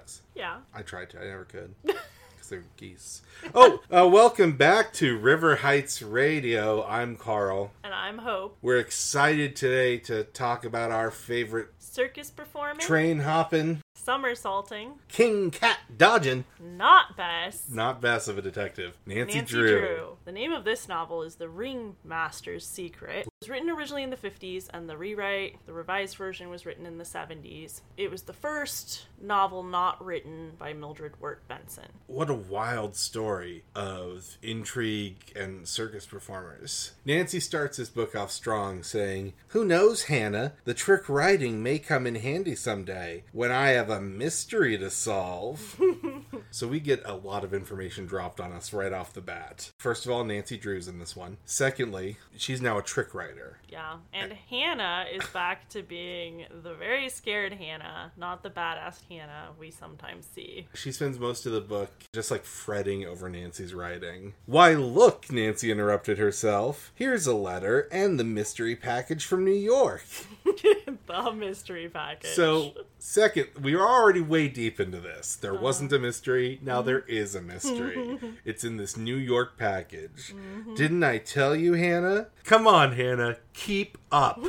ducks? Yeah. I tried to. I never could. Because they're geese. Oh, uh, welcome back to River Heights Radio. I'm Carl. And I'm Hope. We're excited today to talk about our favorite Circus performing, train hopping, somersaulting, king cat dodging, not best. not best of a detective, Nancy, Nancy Drew. Drew. The name of this novel is The Ringmaster's Secret. It was written originally in the 50s, and the rewrite, the revised version, was written in the 70s. It was the first novel not written by Mildred Wirt Benson. What a wild story of intrigue and circus performers. Nancy starts this book off strong, saying, Who knows, Hannah? The trick riding may come in handy someday when I have a mystery to solve. so we get a lot of information dropped on us right off the bat. First of all, Nancy Drew's in this one. Secondly, she's now a trick rider. Yeah, and Hannah is back to being the very scared Hannah, not the badass Hannah we sometimes see. She spends most of the book just like fretting over Nancy's riding. Why, look, Nancy interrupted herself. Here's a letter and the mystery package from New York. the mystery package. So, second, we are already way deep into this. There uh-huh. wasn't a mystery, now mm-hmm. there is a mystery. it's in this New York package. Mm-hmm. Didn't I tell you, Hannah? Come on, Hannah, keep up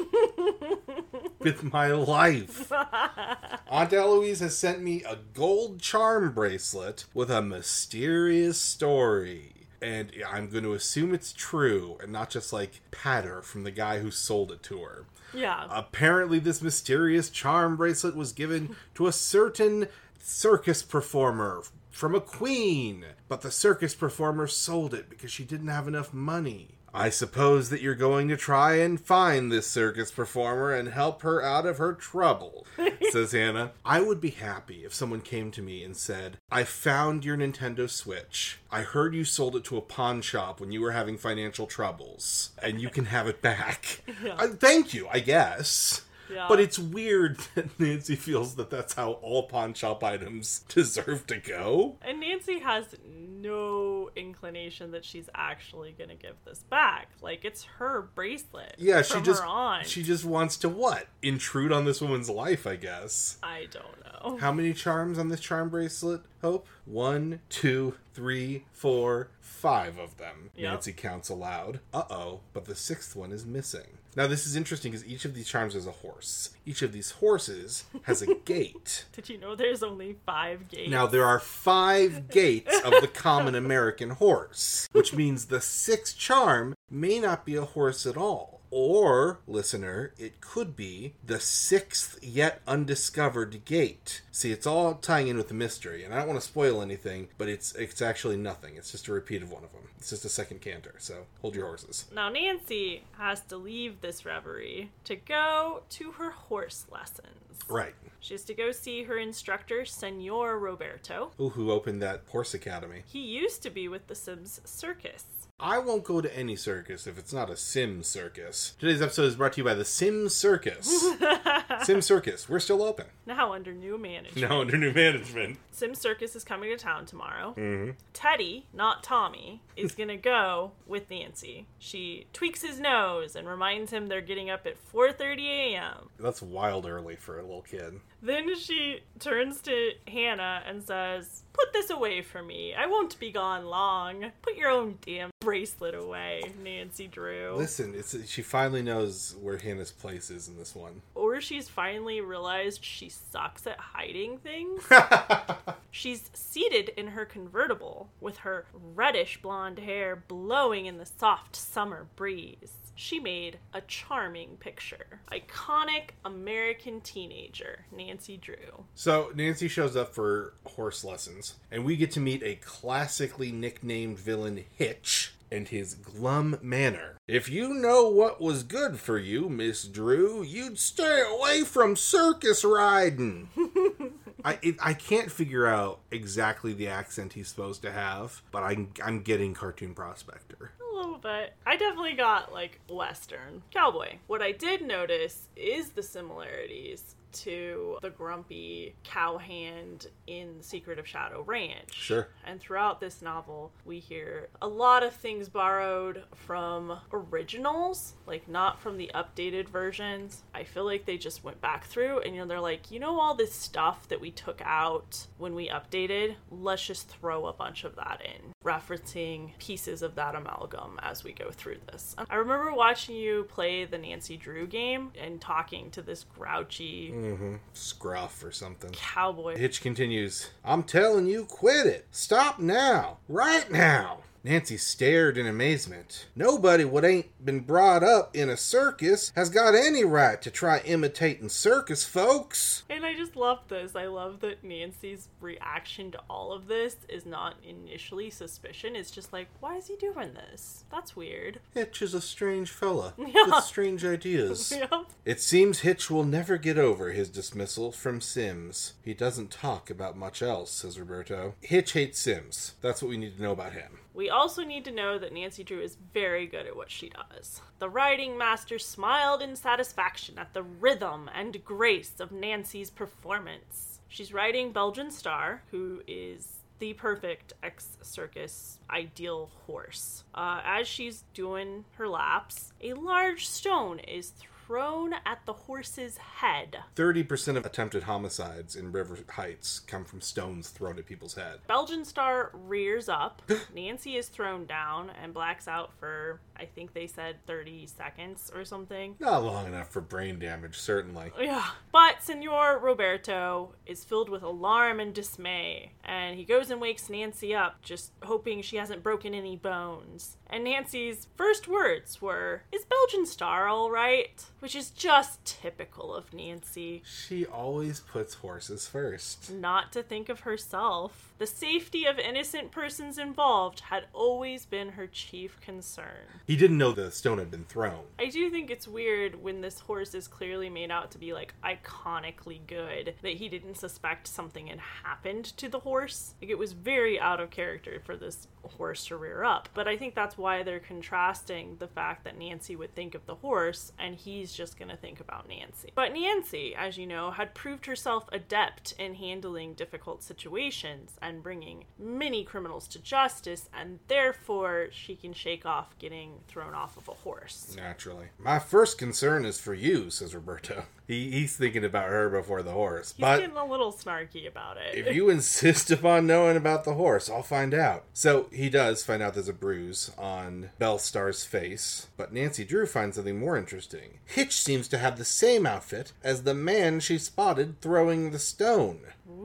with my life. Aunt Eloise has sent me a gold charm bracelet with a mysterious story. And I'm going to assume it's true and not just like patter from the guy who sold it to her. yeah, Apparently, this mysterious charm bracelet was given to a certain circus performer from a queen, but the circus performer sold it because she didn't have enough money. I suppose that you're going to try and find this circus performer and help her out of her trouble, says Hannah. I would be happy if someone came to me and said, I found your Nintendo Switch. I heard you sold it to a pawn shop when you were having financial troubles, and you can have it back. Yeah. Thank you, I guess. Yeah. But it's weird that Nancy feels that that's how all pawn shop items deserve to go. And Nancy has no inclination that she's actually gonna give this back. Like it's her bracelet. Yeah, she from just she just wants to what? Intrude on this woman's life, I guess. I don't know. How many charms on this charm bracelet, Hope? One, two, three, four, five of them. Yep. Nancy counts aloud. Uh oh, but the sixth one is missing. Now, this is interesting because each of these charms has a horse. Each of these horses has a gait. Did you know there's only five gaits? Now, there are five gaits of the common American horse, which means the sixth charm may not be a horse at all. Or, listener, it could be the sixth yet undiscovered gait. See, it's all tying in with the mystery, and I don't want to spoil anything, but it's it's actually nothing. It's just a repeat of one of them. It's just a second canter, so hold your horses. Now Nancy has to leave this reverie to go to her horse lessons. Right. She has to go see her instructor, Senor Roberto. Ooh, who opened that horse academy? He used to be with the Sims Circus. I won't go to any circus if it's not a sim circus. Today's episode is brought to you by the Sim Circus. sim Circus, we're still open. Now under new management. Now under new management. Sim Circus is coming to town tomorrow. Mm-hmm. Teddy, not Tommy, is gonna go with Nancy. She tweaks his nose and reminds him they're getting up at 4:30 a.m. That's wild early for a little kid. Then she turns to Hannah and says, "Put this away for me. I won't be gone long. Put your own damn bracelet away, Nancy Drew." Listen, it's she finally knows where Hannah's place is in this one. Or she's finally realized she sucks at hiding things. She's seated in her convertible with her reddish blonde hair blowing in the soft summer breeze. She made a charming picture. Iconic American teenager, Nancy Drew. so Nancy shows up for horse lessons, and we get to meet a classically nicknamed villain Hitch and his glum manner. If you know what was good for you, Miss Drew, you'd stay away from circus riding. I it, I can't figure out exactly the accent he's supposed to have, but I'm I'm getting cartoon prospector. Little bit. I definitely got like Western cowboy. What I did notice is the similarities to the grumpy cowhand in Secret of Shadow Ranch. Sure. And throughout this novel, we hear a lot of things borrowed from originals, like not from the updated versions. I feel like they just went back through and you know they're like, you know all this stuff that we took out when we updated, let's just throw a bunch of that in, referencing pieces of that amalgam as we go through this. I remember watching you play the Nancy Drew game and talking to this grouchy Mm-hmm. Scruff or something. cowboy. Hitch continues, I'm telling you, quit it. Stop now. Right now. Nancy stared in amazement. Nobody what ain't been brought up in a circus has got any right to try imitating circus folks. And I just love this. I love that Nancy's reaction to all of this is not initially suspicion. It's just like, why is he doing this? That's weird. Hitch is a strange fella Yeah. with strange ideas. Yeah. It seems Hitch will never get over his dismissal from Sims. He doesn't talk about much else, says Roberto. Hitch hates Sims. That's what we need to know about him. We also need to know that Nancy Drew is very good at what she does. The riding master smiled in satisfaction at the rhythm and grace of Nancy's performance. She's riding Belgian Star, who is the perfect ex circus ideal horse. Uh, as she's doing her laps, a large stone is thrown at the horse's head. 30% of attempted homicides in River Heights come from stones thrown at people's head. Belgian Star rears up. Nancy is thrown down and blacks out for, I think they said 30 seconds or something. Not long enough for brain damage, certainly. Yeah. But Senor Roberto is filled with alarm and dismay, and he goes and wakes Nancy up, just hoping she hasn't broken any bones. And Nancy's first words were, Is Belgian Star alright? Which is just typical of Nancy. She always puts horses first. Not to think of herself. The safety of innocent persons involved had always been her chief concern. He didn't know the stone had been thrown. I do think it's weird when this horse is clearly made out to be like iconically good that he didn't suspect something had happened to the horse. Like it was very out of character for this horse to rear up. But I think that's why they're contrasting the fact that Nancy would think of the horse and he's just going to think about Nancy. But Nancy, as you know, had proved herself adept in handling difficult situations and bringing many criminals to justice and therefore she can shake off getting thrown off of a horse. Naturally. My first concern is for you, says Roberto. He, he's thinking about her before the horse. He's but getting a little snarky about it. if you insist upon knowing about the horse, I'll find out. So he does find out there's a bruise on Bellstar's face, but Nancy Drew finds something more interesting. Hitch seems to have the same outfit as the man she spotted throwing the stone. Ooh,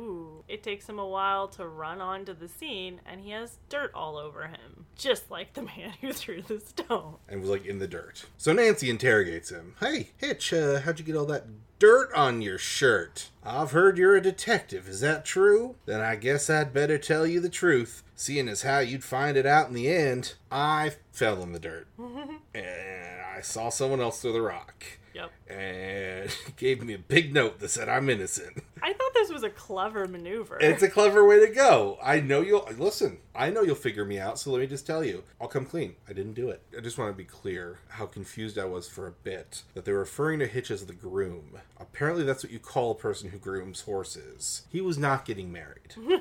it takes him a while to run onto the scene, and he has dirt all over him, just like the man who threw the stone. and was like in the dirt. So Nancy interrogates him. Hey, Hitch, uh, how'd you get all that dirt on your shirt? I've heard you're a detective. Is that true? Then I guess I'd better tell you the truth, seeing as how you'd find it out in the end. I fell in the dirt. and I saw someone else throw the rock. Yep. And gave me a big note that said I'm innocent. I thought this was a clever maneuver. It's a clever way to go. I know you'll listen. I know you'll figure me out. So let me just tell you, I'll come clean. I didn't do it. I just want to be clear how confused I was for a bit that they were referring to Hitch as the groom. Apparently, that's what you call a person who grooms horses. He was not getting married.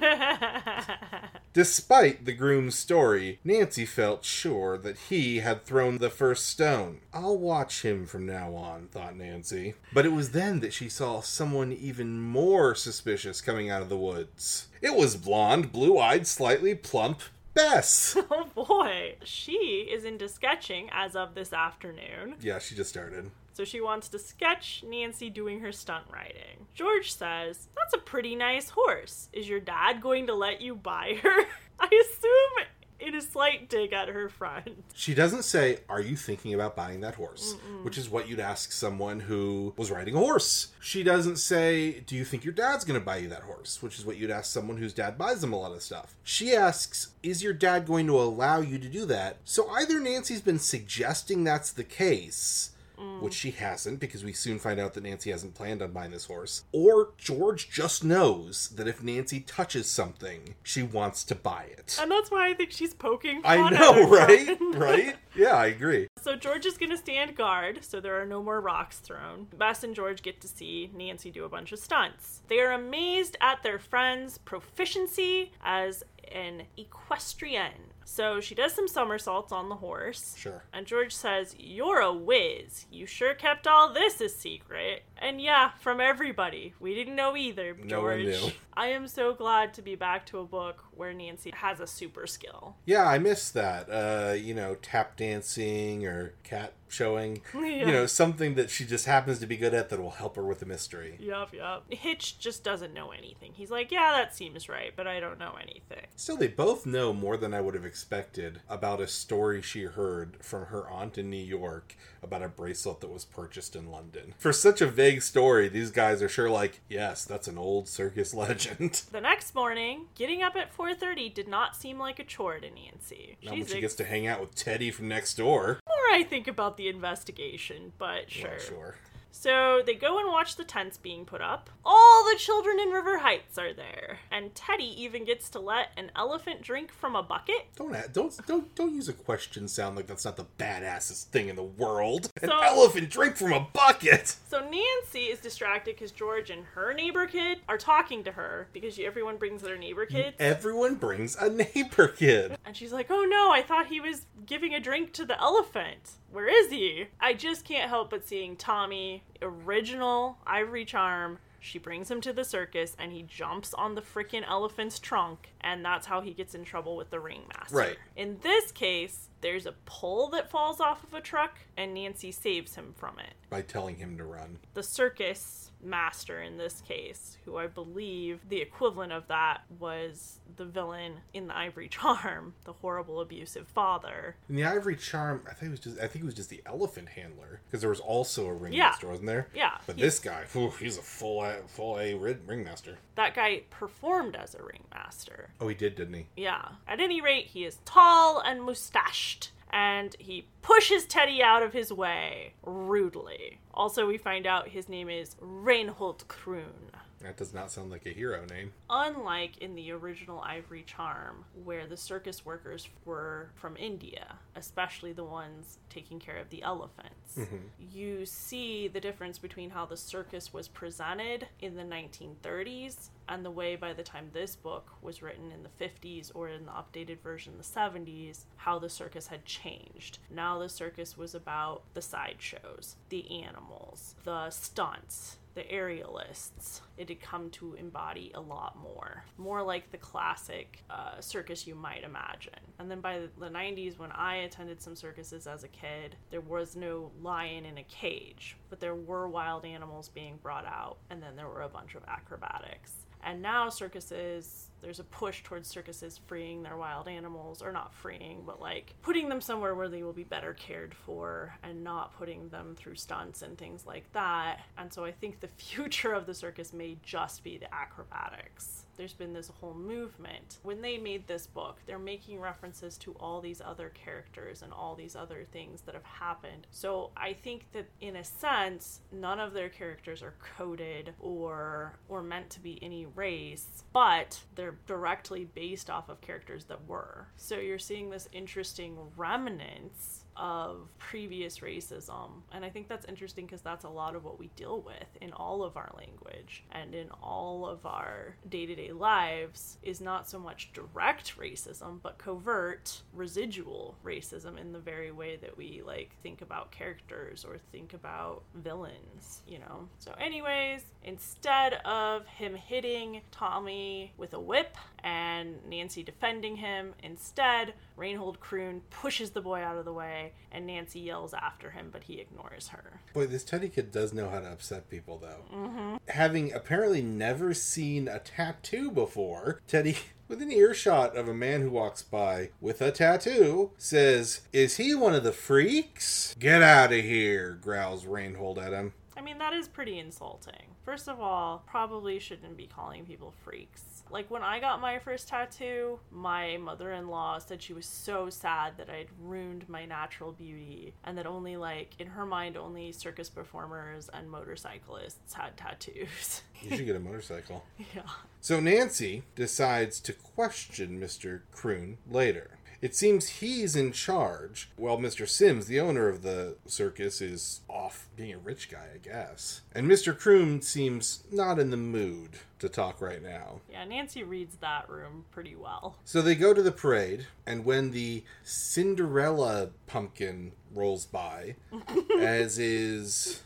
Despite the groom's story, Nancy felt sure that he had thrown the first stone. I'll watch him from now on, thought Nancy. But it was then that she saw someone even more suspicious coming out of the woods. It was blonde, blue eyed, slightly plump Bess. oh boy. She is into sketching as of this afternoon. yeah, she just started. So she wants to sketch Nancy doing her stunt riding. George says, That's a pretty nice horse. Is your dad going to let you buy her? I assume in a slight dig at her friend. She doesn't say, Are you thinking about buying that horse? Which is what you'd ask someone who was riding a horse. She doesn't say, Do you think your dad's going to buy you that horse? Which is what you'd ask someone whose dad buys them a lot of stuff. She asks, Is your dad going to allow you to do that? So either Nancy's been suggesting that's the case, which she hasn't because we soon find out that Nancy hasn't planned on buying this horse. Or George just knows that if Nancy touches something, she wants to buy it. And that's why I think she's poking I know, right? right? Yeah, I agree. So George is going to stand guard, so there are no more rocks thrown. Bess and George get to see Nancy do a bunch of stunts. They are amazed at their friend's proficiency as an equestrian. So she does some somersaults on the horse. Sure. And George says, You're a whiz. You sure kept all this a secret. And yeah, from everybody. We didn't know either, No one George. knew. I am so glad to be back to a book where Nancy has a super skill. Yeah, I miss that. Uh, you know, tap dancing or cat showing. Yeah. You know, something that she just happens to be good at that will help her with the mystery. Yup, yup. Hitch just doesn't know anything. He's like, yeah, that seems right, but I don't know anything. Still, they both know more than I would have expected about a story she heard from her aunt in New York about a bracelet that was purchased in London. For such a vague story, these guys are sure like, yes, that's an old circus legend. The next morning, getting up at 4:30 did not seem like a chore to Nancy. Not when she ex- gets to hang out with Teddy from next door. More I think about the investigation, but sure. Well, sure. So they go and watch the tents being put up. All the children in River Heights are there, and Teddy even gets to let an elephant drink from a bucket. Don't don't don't don't use a question sound like that's not the badassest thing in the world. An So- elephant drink from a bucket. So Nancy is distracted because George and her neighbor kid are talking to her because everyone brings their neighbor kids. Everyone brings a neighbor kid. And she's like, oh no, I thought he was giving a drink to the elephant. Where is he? I just can't help but seeing Tommy, original ivory charm. She brings him to the circus and he jumps on the freaking elephant's trunk, and that's how he gets in trouble with the ringmaster. Right. In this case, there's a pole that falls off of a truck, and Nancy saves him from it By telling him to run. the circus master in this case, who I believe the equivalent of that was the villain in the Ivory Charm, the horrible abusive father. In the Ivory Charm, I think it was just I think it was just the elephant handler because there was also a ringmaster, Yeah. wasn't there? Yeah, But this guy, whew, he's a full a, full A ri- ringmaster. That guy performed as a ringmaster. Oh, he did, didn't he? Yeah. At any rate, he is tall and mustached, and he pushes Teddy out of his way rudely. Also, we find out his name is Reinhold Kroon. That does not sound like a hero name. Unlike in the original Ivory Charm, where the circus workers were from India, especially the ones taking care of the elephants, mm-hmm. you see the difference between how the circus was presented in the 1930s and the way by the time this book was written in the 50s or in the updated version in the 70s, how the circus had changed. Now the circus was about the sideshows, the animals, the stunts, the aerialists. It had come to embody a lot more. More like the classic uh, circus you might imagine. And then by the 90s, when I attended some circuses as a kid, there was no lion in a cage, but there were wild animals being brought out, and then there were a bunch of acrobatics. And now circuses, there's a push towards circuses freeing their wild animals, or not freeing, but like putting them somewhere where they will be better cared for and not putting them through stunts and things like that. And so I think the future of the circus may just be the acrobatics. There's been this whole movement. When they made this book, they're making references to all these other characters and all these other things that have happened. So I think that in a sense, none of their characters are coded or or meant to be any race, but they're directly based off of characters that were. So you're seeing this interesting remnants of previous racism. And I think that's interesting because that's a lot of what we deal with in all of our language and in all of our day to day lives is not so much direct racism, but covert residual racism in the very way that we like think about characters or think about villains, you know? So, anyways, instead of him hitting Tommy with a whip and Nancy defending him, instead, Reinhold Kroon pushes the boy out of the way and Nancy yells after him, but he ignores her. Boy, this Teddy kid does know how to upset people, though. Mm-hmm. Having apparently never seen a tattoo before, Teddy, within earshot of a man who walks by with a tattoo, says, Is he one of the freaks? Get out of here, growls Reinhold at him. I mean, that is pretty insulting. First of all, probably shouldn't be calling people freaks. Like when I got my first tattoo, my mother in law said she was so sad that I'd ruined my natural beauty and that only, like, in her mind, only circus performers and motorcyclists had tattoos. You should get a motorcycle. yeah. So Nancy decides to question Mr. Croon later. It seems he's in charge, while Mr. Sims, the owner of the circus, is off being a rich guy, I guess. And Mr. Croon seems not in the mood to talk right now. Yeah, Nancy reads that room pretty well. So they go to the parade, and when the Cinderella pumpkin rolls by, as is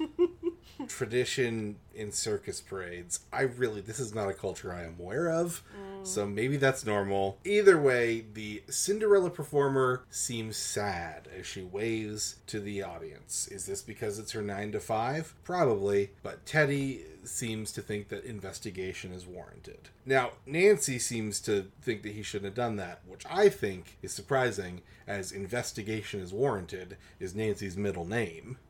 tradition in circus parades, I really, this is not a culture I am aware of, mm. so maybe that's normal. Either way, the Cinderella performer seems sad as she waves to the audience. Is this because it's her 9 to 5? Probably, but Teddy seems to think that investigation is warranted. Now, Nancy seems to think that he shouldn't have done that, which I think is surprising, as investigation is warranted is Nancy's middle name.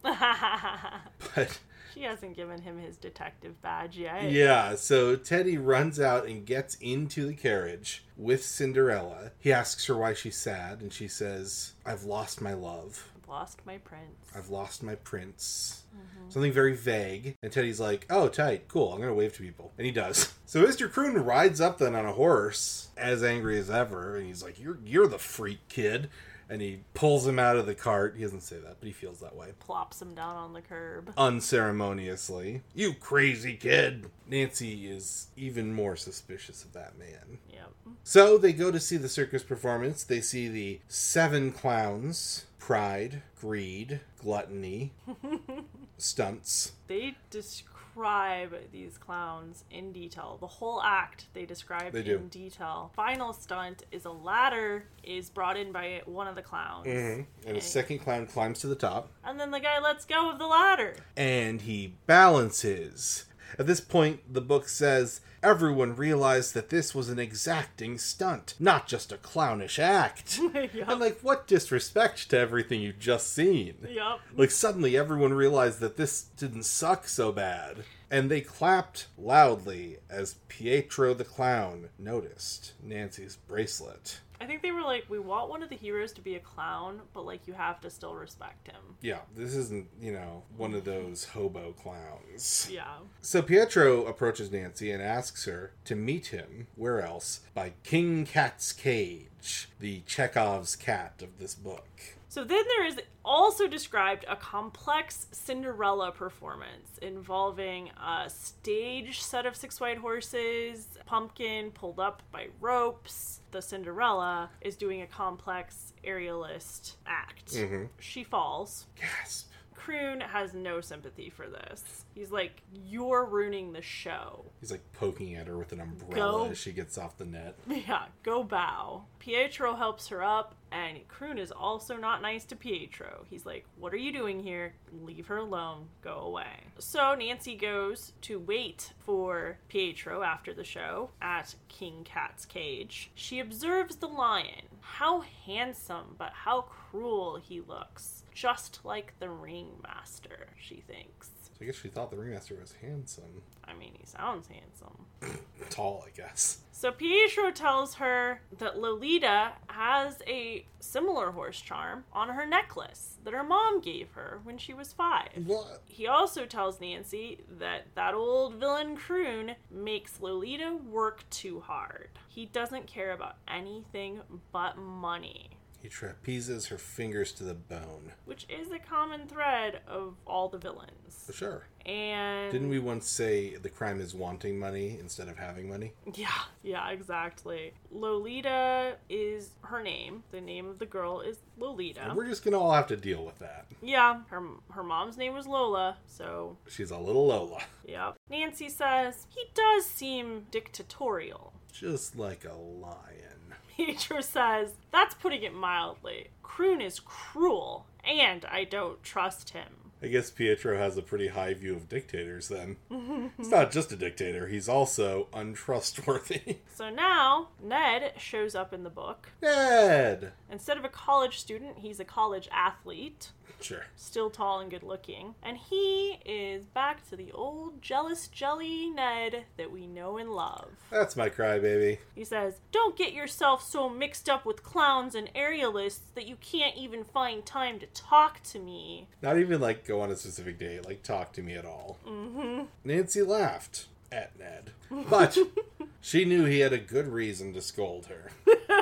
But she hasn't given him his detective badge yet. yeah, so Teddy runs out and gets into the carriage with Cinderella. He asks her why she's sad, and she says, I've lost my love. I've lost my prince. I've lost my prince. Mm-hmm. Something very vague. And Teddy's like, oh, tight, cool, I'm gonna wave to people. And he does. So Mr. Croon rides up then on a horse, as angry as ever, and he's like, You're you're the freak kid. And he pulls him out of the cart. He doesn't say that, but he feels that way. Plops him down on the curb. Unceremoniously. You crazy kid. Nancy is even more suspicious of that man. Yep. So they go to see the circus performance. They see the seven clowns pride, greed, gluttony, stunts. They describe these clowns in detail. The whole act they describe They in detail. Final stunt is a ladder is brought in by one of the clowns. Mm-hmm. And a second clown climbs to the top And then the guy lets go of the ladder. and he balances. At this point, the book says everyone realized that this was an exacting stunt, not just a clownish act. Yep. And like, what disrespect to everything you've just seen. Yep. Like suddenly everyone realized that this didn't suck so bad. And they clapped loudly as Pietro the clown noticed Nancy's bracelet. I think they were like, we want one of the heroes to be a clown, but like you have to still respect him. Yeah, this isn't, you know, one of those hobo clowns. Yeah. So Pietro approaches Nancy and asks her to meet him, where else, by King Cat's Cage, the Chekhov's cat of this book. So then there is also described a complex Cinderella performance involving a stage set of six white horses, pumpkin pulled up by ropes. The Cinderella is doing a complex aerialist act. Mm-hmm. She falls. Gasp. Croon has no sympathy for this. He's like, You're ruining the show. He's like poking at her with an umbrella Go. as she gets off the net. Yeah, go bow. Pietro helps her up, and Croon is also not nice to Pietro. He's like, What are you doing here? Leave her alone. Go away. So Nancy goes to wait for Pietro after the show at King Cat's cage. She observes the lion. How handsome, but how cruel he looks. Just like the ringmaster, she thinks. I guess she thought the ringmaster was handsome. I mean, he sounds handsome. Tall, I guess. So Pietro tells her that Lolita has a similar horse charm on her necklace that her mom gave her when she was five. What? He also tells Nancy that that old villain Croon makes Lolita work too hard. He doesn't care about anything but money, He trapezes her fingers to the bone. which is a common thread of all the villains. For sure. And Didn't we once say the crime is wanting money instead of having money? Yeah, yeah, exactly. Lolita is her name. The name of the girl is Lolita. And We're just gonna all have to deal with that. Yeah, her her mom's name was Lola, so She's a little Lola. yep. Nancy says he does seem dictatorial. Just like a lion. Pietro says that's putting it mildly. Croon is cruel, and I don't trust him. I guess Pietro has a pretty high view of dictators then. he's not just a dictator, he's also untrustworthy. So now Ned shows up in the book. Ned! Instead of a college student, he's a college athlete. Sure. still tall and good looking. And he is back to the old jealous jelly Ned that we know and love. That's my crybaby. He says, Don't get yourself so mixed up with clowns and aerialists that you can't even find time to talk to me. Not even like go on a specific date, like talk to me at all. Mm-hmm. Nancy laughed at Ned, but she knew he had a good reason to scold her.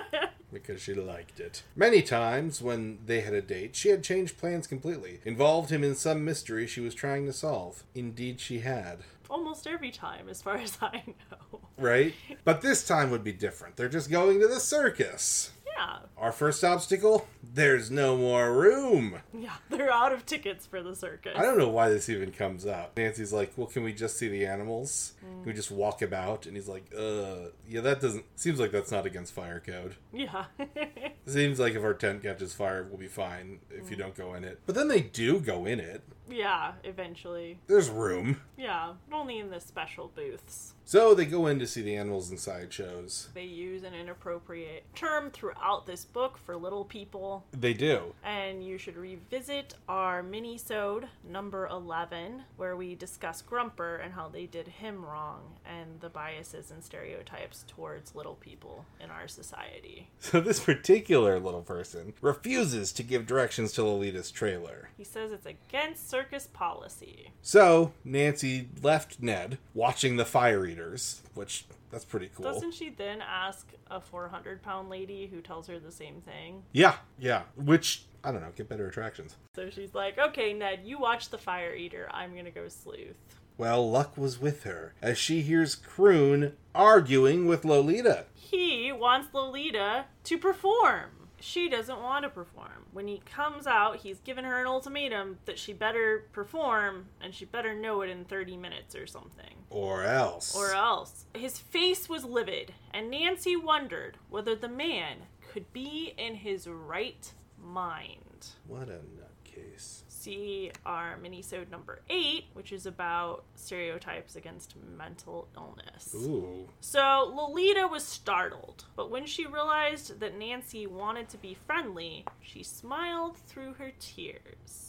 Because she liked it. Many times when they had a date, she had changed plans completely, involved him in some mystery she was trying to solve. Indeed, she had. Almost every time, as far as I know. Right? But this time would be different. They're just going to the circus. Yeah. Our first obstacle? There's no more room. Yeah, they're out of tickets for the circus. I don't know why this even comes up. Nancy's like, "Well, can we just see the animals? Can we just walk about?" And he's like, "Uh, yeah, that doesn't seems like that's not against fire code. Yeah. Seems like if our tent catches fire, we'll be fine if you don't go in it." But then they do go in it. Yeah, eventually. There's room. Yeah, but only in the special booths. So they go in to see the animals and sideshows. They use an inappropriate term throughout this book for little people. They do. And you should revisit our mini-sode number 11, where we discuss Grumper and how they did him wrong and the biases and stereotypes towards little people in our society. So this particular little person refuses to give directions to Lolita's trailer. He says it's against circus policy. So Nancy left Ned watching the fire eaters, which that's pretty cool. Doesn't she then ask a 400 pound lady who tells her the same thing? Yeah, yeah. Which I don't know, get better attractions. So she's like, okay, Ned, you watch the fire eater. I'm gonna go sleuth. Well, luck was with her as she hears Croon arguing with Lolita. He wants Lolita to perform. She doesn't want to perform. When he comes out, he's given her an ultimatum that she better perform and she better know it in 30 minutes or something. Or else. Or else. His face was livid, and Nancy wondered whether the man could be in his right mind. What a nutcase. See our minisode number 8, which is about stereotypes against mental illness. Ooh. So Lolita was startled, but when she realized that Nancy wanted to be friendly, she smiled through her tears.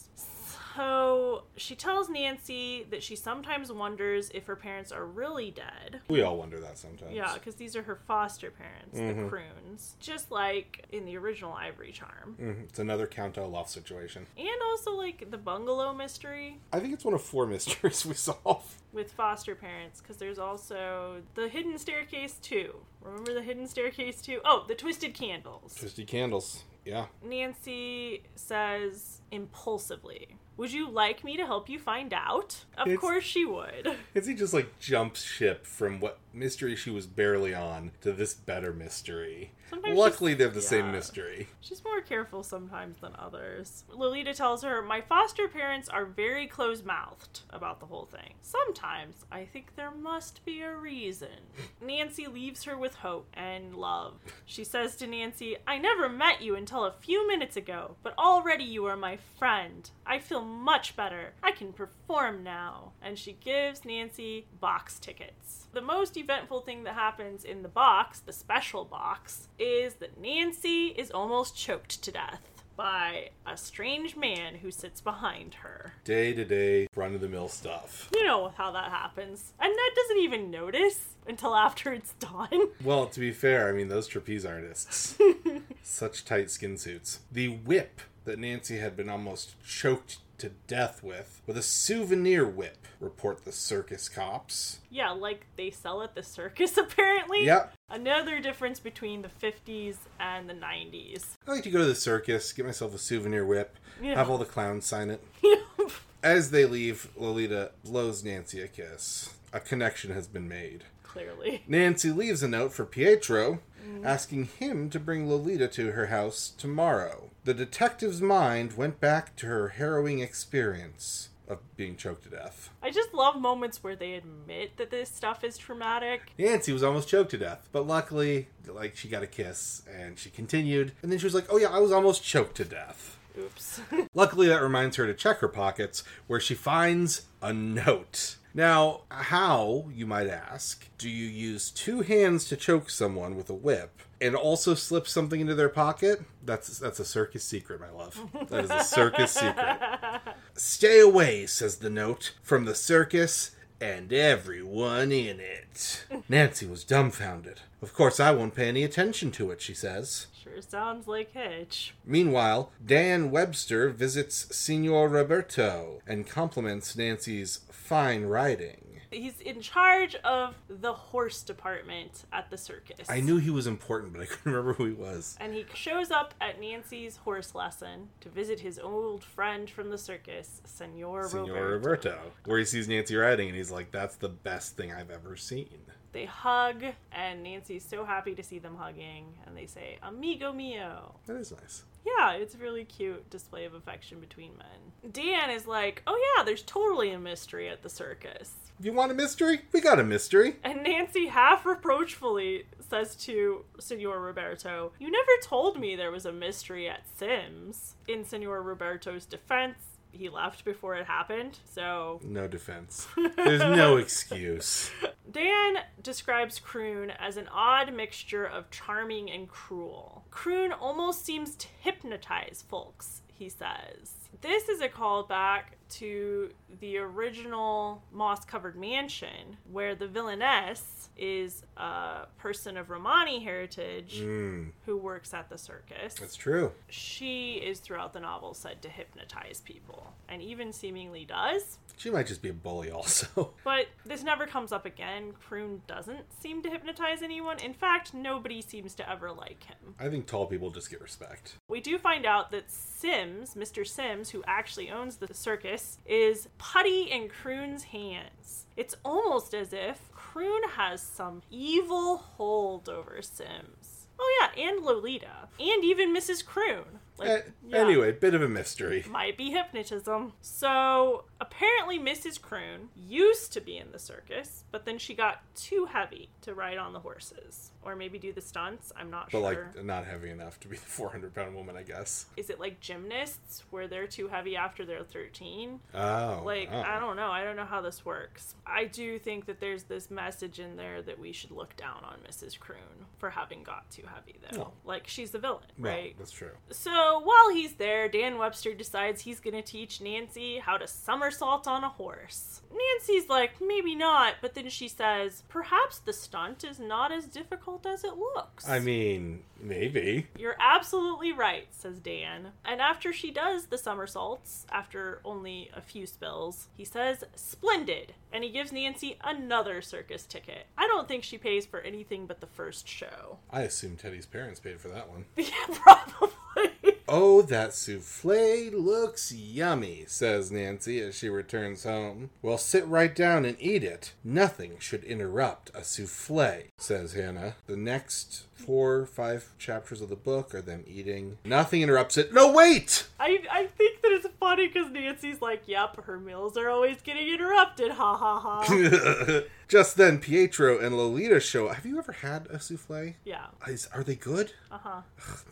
So she tells Nancy that she sometimes wonders if her parents are really dead. We all wonder that sometimes. Yeah, because these are her foster parents, the croons. Just like in the original Ivory Charm. Mhm, It's another Count Olaf situation. And also like the bungalow mystery I think it's one of four mysteries we solve. with foster parents because there's also the hidden staircase 2 remember the hidden staircase 2 oh the twisted candles Twisted candles. Yeah. nancy says impulsively would you like me to help you find out? Of It's- course she would. Is he just like jumps ship from what mystery she was barely on to this better mystery? Sometimes Luckily, they have the same mystery. She's more careful sometimes than others. Lolita tells her, My foster parents are very close mouthed about the whole thing. Sometimes I think there must be a reason. Nancy leaves her with hope and love. She says to Nancy, I never met you until a few minutes ago, but already you are my friend. I feel much better. I can perform now. And she gives Nancy box tickets. The most eventful thing that happens in the box, the special box, is that Nancy is almost choked to death by a strange man who sits behind her. Day to day, run of the mill stuff. You know how that happens. And Ned doesn't even notice until after it's done. Well, to be fair, I mean, those trapeze artists. Such tight skin suits. The whip that Nancy had been almost choked to death with, with a souvenir whip, report the circus cops. Yeah, like they sell at the circus apparently. Yep. Another difference between the 50s and the 90s. I like to go to the circus, get myself a souvenir whip, Yeah. have all the clowns sign it. As they leave, Lolita blows Nancy a kiss. A connection has been made. Clearly. Nancy leaves a note for Pietro, asking him to bring Lolita to her house tomorrow. The detective's mind went back to her harrowing experience of being choked to death. I just love moments where they admit that this stuff is traumatic. Nancy was almost choked to death, but luckily, like, she got a kiss and she continued, and then she was like, Oh, yeah, I was almost choked to death. Oops. Luckily, that reminds her to check her pockets, where she finds a note. Now, how, you might ask, do you use two hands to choke someone with a whip, and also slip something into their pocket. That's that's a circus secret, my love. That is a circus secret. Stay away, says the note, from the circus and everyone in it. Nancy was dumbfounded. Of course, I won't pay any attention to it, she says. Sure sounds like Hitch. Meanwhile, Dan Webster visits Signor Roberto and compliments Nancy's fine riding. He's in charge of the horse department at the circus. I knew he was important, but I couldn't remember who he was. And he shows up at Nancy's horse lesson to visit his old friend from the circus, Senor, Roberto. Roberto, where he sees Nancy riding, and he's like, "That's the best thing I've ever seen." They hug, and Nancy's so happy to see them hugging, and they say, Amigo mio. That is nice. Yeah, it's a really cute display of affection between men. Dan is like, Oh, yeah, there's totally a mystery at the circus. You want a mystery, we got a mystery. And Nancy half reproachfully says to Senor Roberto, You never told me there was a mystery at Sims. In Senor Roberto's defense, he left before it happened, so No defense. There's no excuse. Dan describes Croon as an odd mixture of charming and cruel. Croon almost seems to hypnotize folks, he says. This is a callback to the original moss covered mansion, where the villainess is a person of Romani heritage Mm, who works at the circus. that's true. She is throughout the novel said to hypnotize people, and even seemingly does. She might just be a bully, also. But this never comes up again. Croon doesn't seem to hypnotize anyone. In fact, nobody seems to ever like him. I think tall people just get respect. We do find out that Sims, Mr. Sims, who actually owns the circus, is putty in Croon's hands. It's almost as if Croon has some evil hold over Sims. Oh, yeah, and Lolita. And even Mrs. Croon. Like, Eh, yeah. Anyway, bit of a mystery. might be hypnotism. So apparently, Mrs. Croon used to be in the circus, but then she got too heavy to ride on the horses, or maybe do the stunts. I'm not But sure. But, like not heavy enough to be the 400 pound woman, I guess. Is it like gymnasts where they're too heavy after they're 13? Oh, Like, oh. I don't know. I don't know how this works. I do think that there's this message in there that we should look down on Mrs. Croon for having got too heavy, though. Oh. Like, she's the villain, Well, right? that's true. So while he's there, Dan Webster decides he's going to teach Nancy how to somersault on a horse. Nancy's like, maybe not, but then she says, perhaps the stunt is not as difficult as it looks. I mean, maybe. You're absolutely right, says Dan. And after she does the somersaults, after only a few spills, he says, Splendid! And he gives Nancy another circus ticket. I don't think she pays for anything but the first show. I assume Teddy's parents paid for that one. Yeah, probably. Oh, that souffle looks yummy, says Nancy as she returns home. Well, sit right down and eat it. Nothing should interrupt a souffle, says Hannah. The next four, five chapters of the book are them eating. Nothing interrupts it. No, wait! I, I think that it's funny because Nancy's like, yep, her meals are always getting interrupted. Ha ha ha. Just then, Pietro and Lolita show. Have you ever had a souffle? yeah. Is, are they good? Uh huh.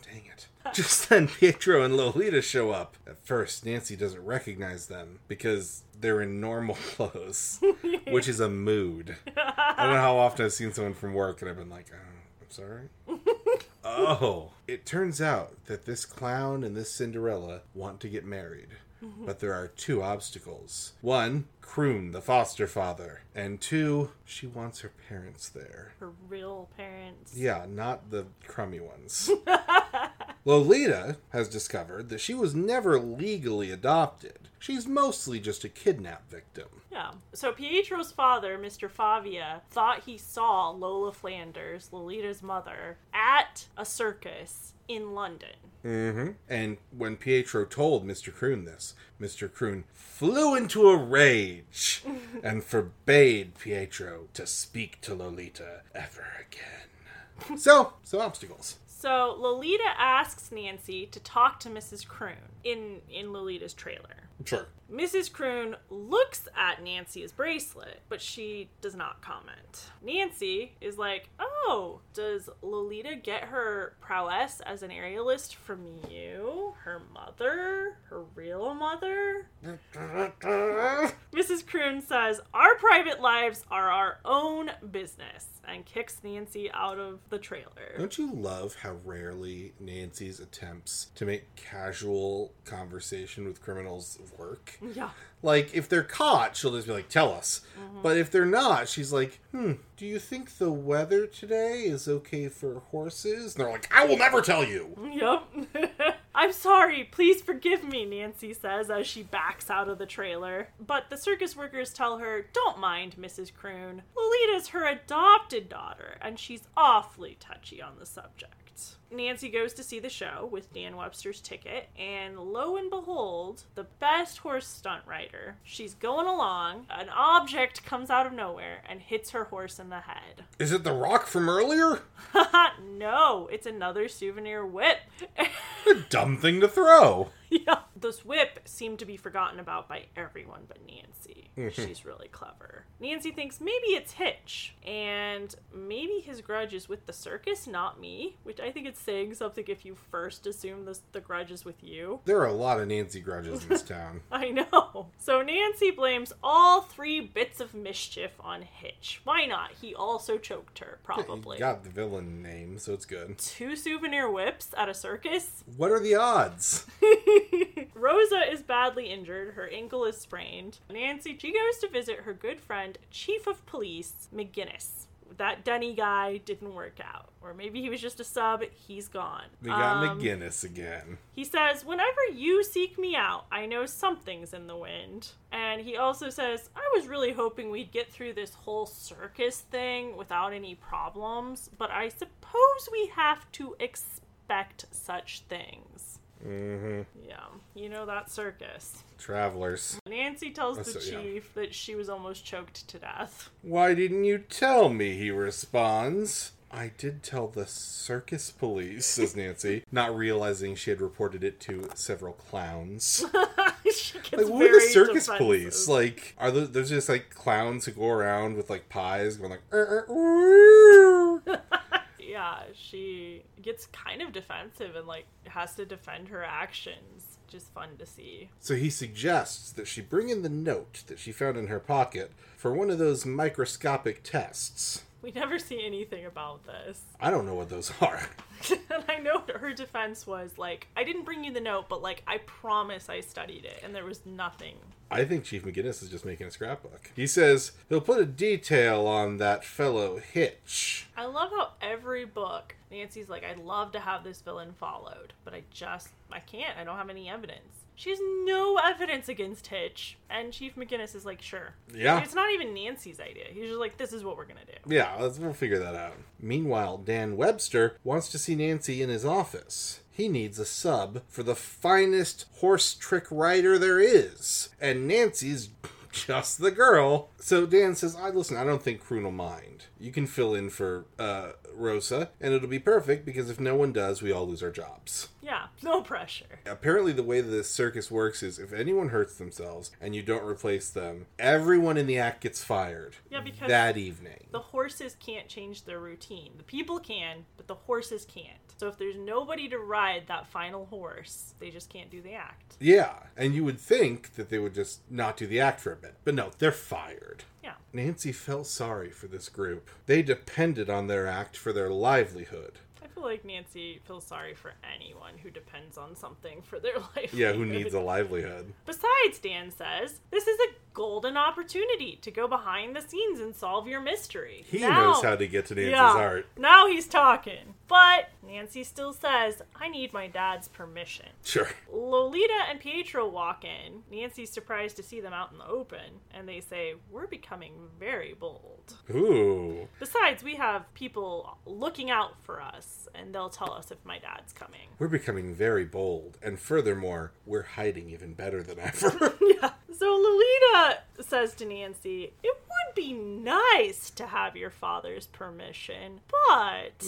Dang it. Just then, Pietro and Lolita show up. At first, Nancy doesn't recognize them because they're in normal clothes, which is a mood. I don't know how often I've seen someone from work and I've been like, oh, I'm sorry. oh, it turns out that this clown and this Cinderella want to get married. Mm-hmm. But there are two obstacles. One, Croon, the foster father. And two, she wants her parents there. Her real parents. Yeah, not the crummy ones. Lolita has discovered that she was never legally adopted. She's mostly just a kidnap victim. Yeah. So Pietro's father, Mr. Favia, thought he saw Lola Flanders, Lolita's mother, at a circus in London. Mm-hmm. And when Pietro told Mr. Croon this, Mr. Croon flew into a rage and forbade Pietro to speak to Lolita ever again. So, some obstacles. So Lolita asks Nancy to talk to Mrs. Croon in in Lolita's trailer. Sure. Mrs. Croon looks at Nancy's bracelet, but she does not comment. Nancy is like, Oh, does Lolita get her prowess as an aerialist from you? Her mother? Her real mother? Mrs. Croon says, Our private lives are our own business, and kicks Nancy out of the trailer. Don't you love how rarely Nancy's attempts to make casual conversation with criminals work? Yeah. Like, if they're caught, she'll just be like, tell us. But if they're not, she's like, hmm, do you think the weather today is okay for horses? And they're like, I will never tell you. Yep. I'm sorry. Please forgive me, Nancy says as she backs out of the trailer. But the circus workers tell her, Don't mind Mrs. Croon. Lolita's her adopted daughter, and she's awfully touchy on the subject. Nancy goes to see the show with Dan Webster's ticket, and lo and behold, the best horse stunt rider. She's going along, an object comes out of nowhere and hits her horse in the head. Is it the rock from earlier? no, it's another souvenir whip. A dumb thing to throw. yeah. This whip seemed to be forgotten about by everyone but Nancy. She's really clever. Nancy thinks maybe it's Hitch, and maybe his grudge is with the circus, not me, which I think it's saying something if you first assume this, the grudge is with you. There are a lot of Nancy grudges in this town. I know. So Nancy blames all three bits of mischief on Hitch. Why not? He also choked her, probably. You got the villain name, so it's good. Two souvenir whips at a circus? What are the odds? Rosa is badly injured. Her ankle is sprained. Nancy, she goes to visit her good friend, Chief of Police McGinnis. That Denny guy didn't work out. Or maybe he was just a sub. He's gone. We got Um, McGinnis again. He says, Whenever you seek me out, I know something's in the wind. And he also says, I was really hoping we'd get through this whole circus thing without any problems, but I suppose we have to expect such things. Hmm Yeah, you know that circus. Travelers. Nancy tells the yeah. chief that she was almost choked to death. Why didn't you tell me? He responds. I did tell the circus police, says Nancy, not realizing she had reported it to several clowns. Like, what are the circus defensive. police? Like, are those, there's just like clowns who go around with like pies going like, "Er, er, woo." yeah, she gets kind of defensive and like has to defend her actions. Just fun to see. So he suggests that she bring in the note that she found in her pocket for one of those microscopic tests. We never see anything about this. I don't know what those are. and I know her defense was like, I didn't bring you the note, but like, I promise I studied it, and there was nothing. I think Chief McGinnis is just making a scrapbook. He says he'll put a detail on that fellow Hitch. I love how every book, Nancy's like, I'd love to have this villain followed, but I just, I can't. I don't have any evidence. She has no evidence against Hitch, and Chief McGinnis is like, sure. Yeah. It's not even Nancy's idea. He's just like, this is what we're gonna do. Yeah, let's, we'll figure that out. Meanwhile, Dan Webster wants to see Nancy in his office. He needs a sub for the finest horse trick rider there is. And Nancy's just the girl. So Dan says, I listen, I don't think Croon will mind. You can fill in for uh, Rosa, and it'll be perfect because if no one does, we all lose our jobs. Yeah, no pressure. Apparently, the way this circus works is if anyone hurts themselves and you don't replace them, everyone in the act gets fired Yeah, because that evening. the horses can't change their routine. The people can, but the horses can't. So if there's nobody to ride that final horse, they just can't do the act. Yeah, and you would think that they would just not do the act for a bit. But no, they're fired. Yeah. Nancy felt sorry for this group. They depended on their act for their livelihood. I feel like Nancy feels sorry for anyone who depends on something for their life. Yeah, who needs a livelihood? Besides, Dan says, this is a golden opportunity to go behind the scenes and solve your mystery. He Now- knows how to get to Nancy's yeah, heart. Now he's talking. But Nancy still says, I need my dad's permission. Sure. Lolita and Pietro walk in. Nancy's surprised to see them out in the open, and they say, We're becoming very bold. Ooh. Besides, we have people looking out for us, and they'll tell us if my dad's coming. We're becoming very bold, and furthermore, we're hiding even better than ever. Yeah. So Lolita says to Nancy, It would be nice to have your father's permission, but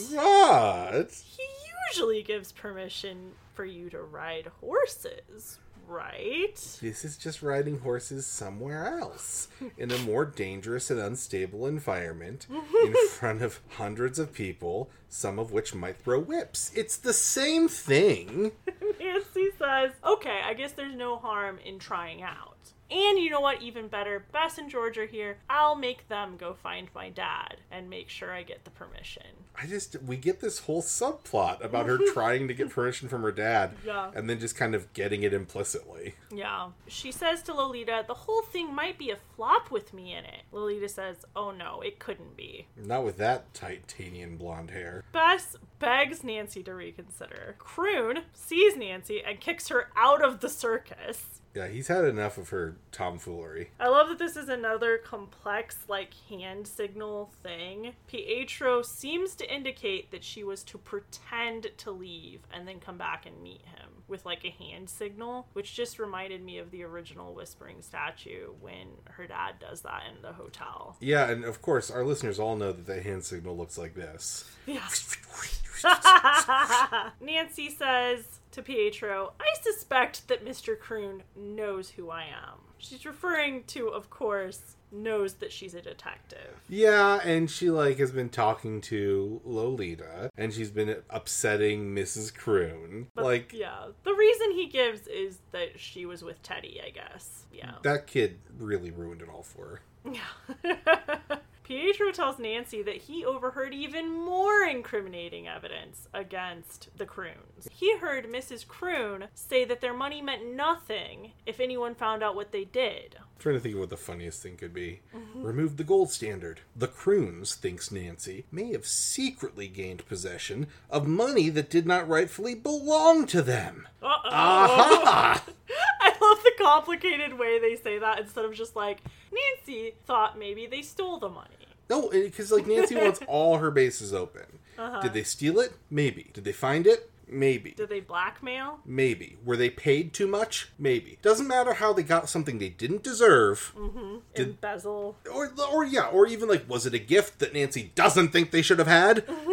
he usually gives permission for you to ride horses, Right? This is just riding horses somewhere else, in a more dangerous and unstable environment, in front of hundreds of people, some of which might throw whips. It's the same thing. Nancy says, okay, I guess there's no harm in trying out. And you know what? Even better, Bess and George are here. I'll make them go find my dad and make sure I get the permission. I just, we get this whole subplot about her trying to get permission from her dad, Yeah. and then just kind of getting it implicitly. Yeah. She says to Lolita, the whole thing might be a flop with me in it. Lolita says, oh no, it couldn't be. Not with that titanium blonde hair. Bess begs Nancy to reconsider. Croon sees Nancy and kicks her out of the circus. Yeah, he's had enough of her tomfoolery. I love that this is another complex, like, hand signal thing. Pietro seems to indicate that she was to pretend to leave and then come back and meet him with, like, a hand signal, which just reminded me of the original Whispering Statue when her dad does that in the hotel. Yeah, and of course, our listeners all know that the hand signal looks like this. Yeah. Nancy says to Pietro, I suspect that Mr. Croon knows who I am. She's referring to, of course, knows that she's a detective. Yeah, and she like has been talking to Lolita, and she's been upsetting Mrs. Croon. But, like yeah, the reason he gives is that she was with Teddy, I guess. Yeah. that kid really ruined it all for her. Yeah. Pietro tells Nancy that he overheard even more incriminating evidence against the Croons. He heard Mrs. Croon say that their money meant nothing if anyone found out what they did. I'm trying to think of what the funniest thing could be. Remove the gold standard. The Croons, thinks Nancy, may have secretly gained possession of money that did not rightfully belong to them. Uh-oh. Aha! I love the complicated way they say that instead of just like, Nancy thought maybe they stole the money. No, because like Nancy wants all her bases open. Uh-huh. Did they steal it? Maybe. Did they find it? Maybe. Did they blackmail? Maybe. Were they paid too much? Maybe. Doesn't matter how they got something they didn't deserve. Mm-hmm. Did- Embezzle? Or, or yeah, or even like, was it a gift that Nancy doesn't think they should have had?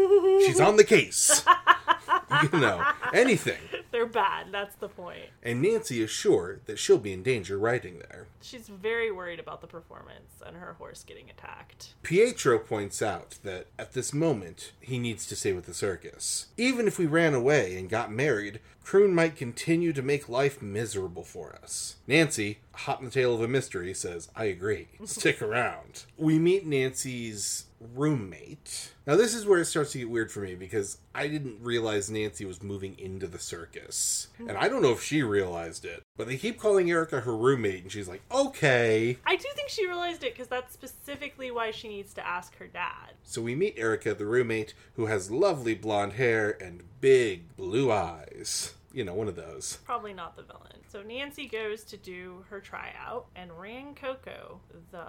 She's on the case. you know, anything. They're bad, that's the point. And Nancy is sure that she'll be in danger riding there. She's very worried about the performance and her horse getting attacked. Pietro points out that at this moment, he needs to stay with the circus. Even if we ran away and got married, Croon might continue to make life miserable for us. Nancy, hot in the tail of a mystery, says, I agree. Stick around. We meet Nancy's roommate. Now, this is where it starts to get weird for me because I didn't realize Nancy was moving into the circus. And I don't know if she realized it, but they keep calling Erica her roommate, and she's like, okay. I do think she realized it because that's specifically why she needs to ask her dad. So we meet Erica, the roommate, who has lovely blonde hair and big blue eyes. You know, one of those. Probably not the villain. So Nancy goes to do her tryout, and Ran Coco, the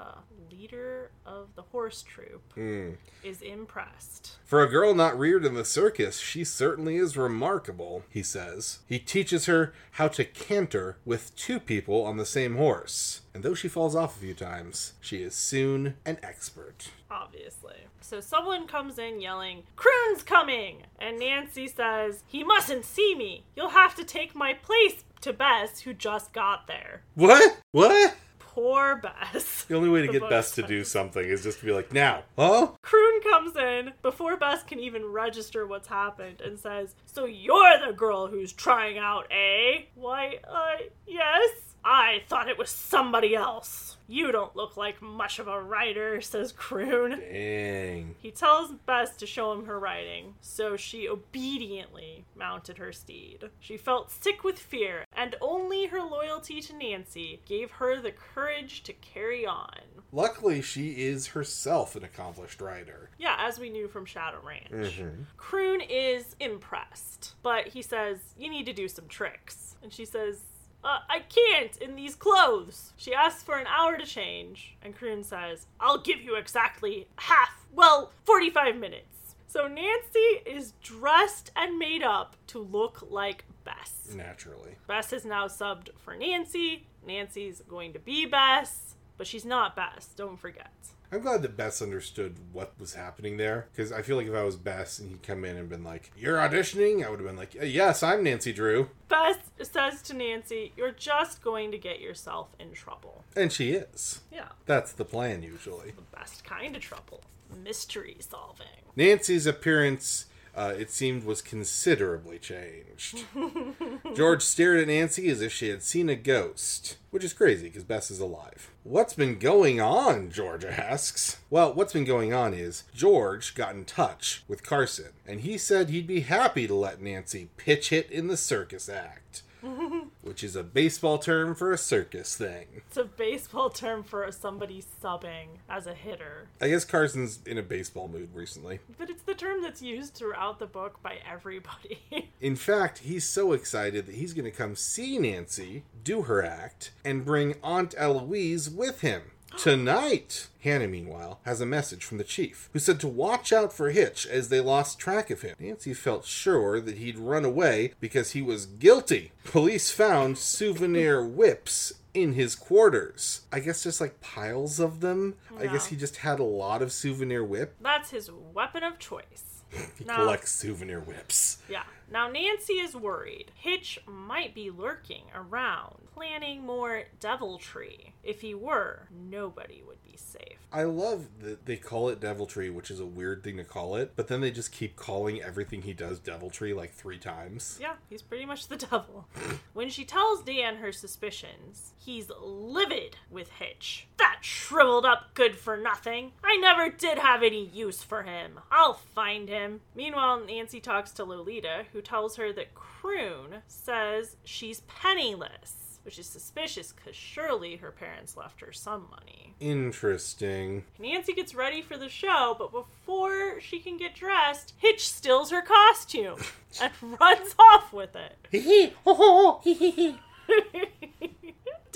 leader of the horse troupe, Hmm. is impressed. For a girl not reared in the circus, she certainly is remarkable, he says. He teaches her how to canter with two people on the same horse. And though she falls off a few times, she is soon an expert. Obviously. So someone comes in yelling, Croon's coming! And Nancy says, He mustn't see me. You'll have to take my place to Bess, who just got there. What? What? Poor Bess. The only way to The get Bess to do something is just to be like, now, huh? Croon comes in before Bess can even register what's happened and says, So you're the girl who's trying out, eh? Why, uh, yes. I thought it was somebody else. You don't look like much of a writer, says Croon. Dang. He tells Bess to show him her riding, so she obediently mounted her steed. She felt sick with fear, and only her loyalty to Nancy gave her the courage to carry on. Luckily, she is herself an accomplished rider. Yeah, as we knew from Shadow Ranch. Mhm. Croon is impressed, but he says, You need to do some tricks. And she says, uh, I can't in these clothes. She asks for an hour to change, and Croon says, I'll give you exactly half, well, 45 minutes. So Nancy is dressed and made up to look like Bess. Naturally. Bess is now subbed for Nancy. Nancy's going to be Bess, but she's not Bess, don't forget. I'm glad that Bess understood what was happening there because I feel like if I was Bess and he'd come in and been like, "You're auditioning," I would have been like, uh, "Yes, I'm Nancy Drew," Bess says to Nancy, You're just going to get yourself in trouble. and she is. Yeah, That's the plan usually. the best kind of trouble mystery solving. Nancy's appearance, uh, it seemed, was considerably changed. George stared at Nancy as if she had seen a ghost, which is crazy because Bess is alive. What's been going on? George asks. Well, what's been going on is George got in touch with Carson, and he said he'd be happy to let Nancy pitch hit in the circus act. which is a baseball term for a circus thing. It's a baseball term for somebody subbing as a hitter, I guess Carson's in a baseball mood recently. but it's the term that's used throughout the book by everybody. In fact, he's so excited that he's going to come see Nancy, do her act, and bring Aunt Eloise with him. Tonight! Hannah, meanwhile, has a message from the chief, who said to watch out for Hitch as they lost track of him. Nancy felt sure that he'd run away because he was guilty. Police found souvenir whips in his quarters. I guess just like piles of them. I guess he just had a lot of souvenir whip. that's his weapon of choice. He collects souvenir whips. Yeah. Now Nancy is worried. Hitch might be lurking around, planning more deviltry. If he were, nobody would be safe. I love that they call it deviltry, which is a weird thing to call it, but then they just keep calling everything he does deviltry like three times. Yeah, he's pretty much the devil. when she tells Dan her suspicions, he's livid with Hitch. That shriveled up good for nothing. I never did have any use for him. I'll find him. Meanwhile, Nancy talks to Lolita, who tells her that Croon says she's penniless, which is suspicious because surely her parents left her some money. Interesting. Nancy gets ready for the show, but before she can get dressed, Hitch steals her costume and runs off with it.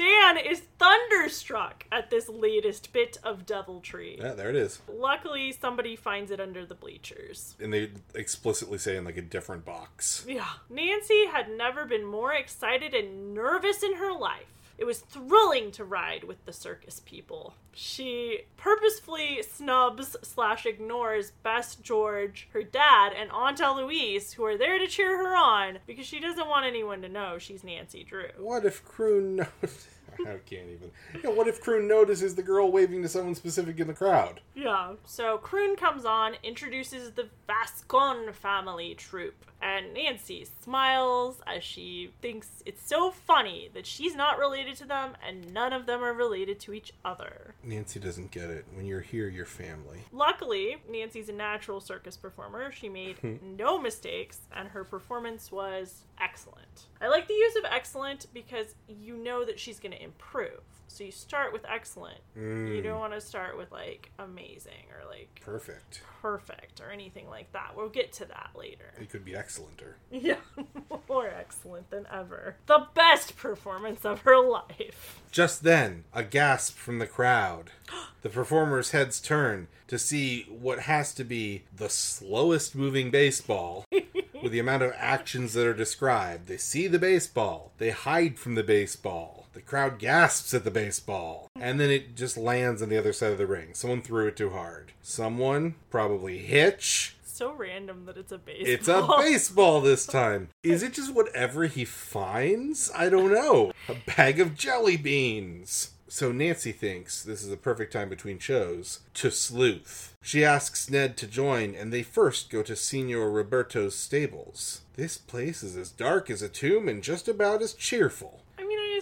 Dan is thunderstruck at this latest bit of deviltry. Yeah, there it is. Luckily, somebody finds it under the bleachers. And they explicitly say in like a different box. Yeah. Nancy had never been more excited and nervous in her life. It was thrilling to ride with the circus people. She purposefully snubs slash ignores Bess George, her dad, and Aunt Eloise, who are there to cheer her on because she doesn't want anyone to know she's Nancy Drew. What if Croon notices? I can't even. Yeah, what if Croon notices the girl waving to someone specific in the crowd? Yeah. So Croon comes on, introduces the Vascon family troupe, and Nancy smiles as she thinks it's so funny that she's not related to them and none of them are related to each other. Nancy doesn't get it. When you're here, you're family. Luckily, Nancy's a natural circus performer. She made no mistakes, and her performance was excellent. I like the use of excellent because you know that she's going to improve. So you start with excellent. You mm. don't want to start with like amazing or like Perfect. perfect or anything like that. We'll get to that later. It could be excellenter. Yeah, more excellent than ever. The best performance of her life. Just then, a gasp from the crowd. The performers' heads turn to see what has to be the slowest moving baseball with the amount of actions that are described. They see the baseball, they hide from the baseball. The crowd gasps at the baseball, and then it just lands on the other side of the ring. Someone threw it too hard. Someone, probably Hitch, So random that it's a baseball. it's a baseball this time. Is it just whatever he finds? I don't know. A bag of jelly beans. So Nancy thinks this is a perfect time between shows to sleuth. She asks Ned to join, and they first go to Signor Roberto's stables. This place is as dark as a tomb and just about as cheerful.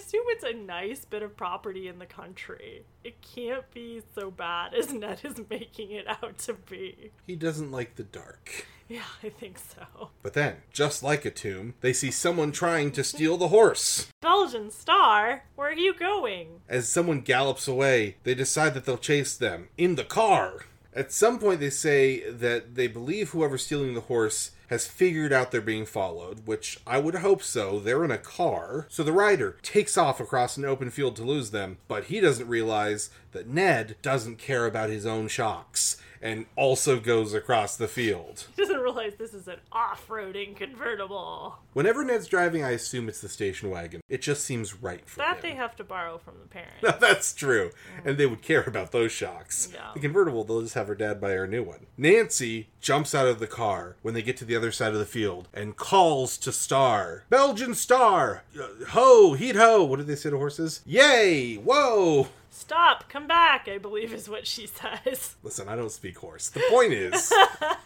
I assume it's a nice bit of property in the country. It can't be so bad as Ned is making it out to be. He doesn't like the dark. Yeah, I think so. But then, just like a tomb, they see someone trying to steal the horse. Belgian Star, where are you going? As someone gallops away, they decide that they'll chase them in the car. At some point, they say that they believe whoever's stealing the horse has figured out they're being followed, which I would hope so. They're in a car. So the rider takes off across an open field to lose them, but he doesn't realize that Ned doesn't care about his own shocks. And also goes across the field. He doesn't realize this is an off-roading convertible. Whenever Ned's driving, I assume it's the station wagon. It just seems right for That him. they have to borrow from the parents. No, that's true. And they would care about those shocks. Yeah. The convertible, they'll just have her dad buy her a new one. Nancy jumps out of the car when they get to the other side of the field and calls to Star. Belgian Star! Uh, Ho! Heat ho! What did they say to horses? Yay! Whoa! Stop! Come back! I believe is what she says. Listen, I don't speak horse. The point is,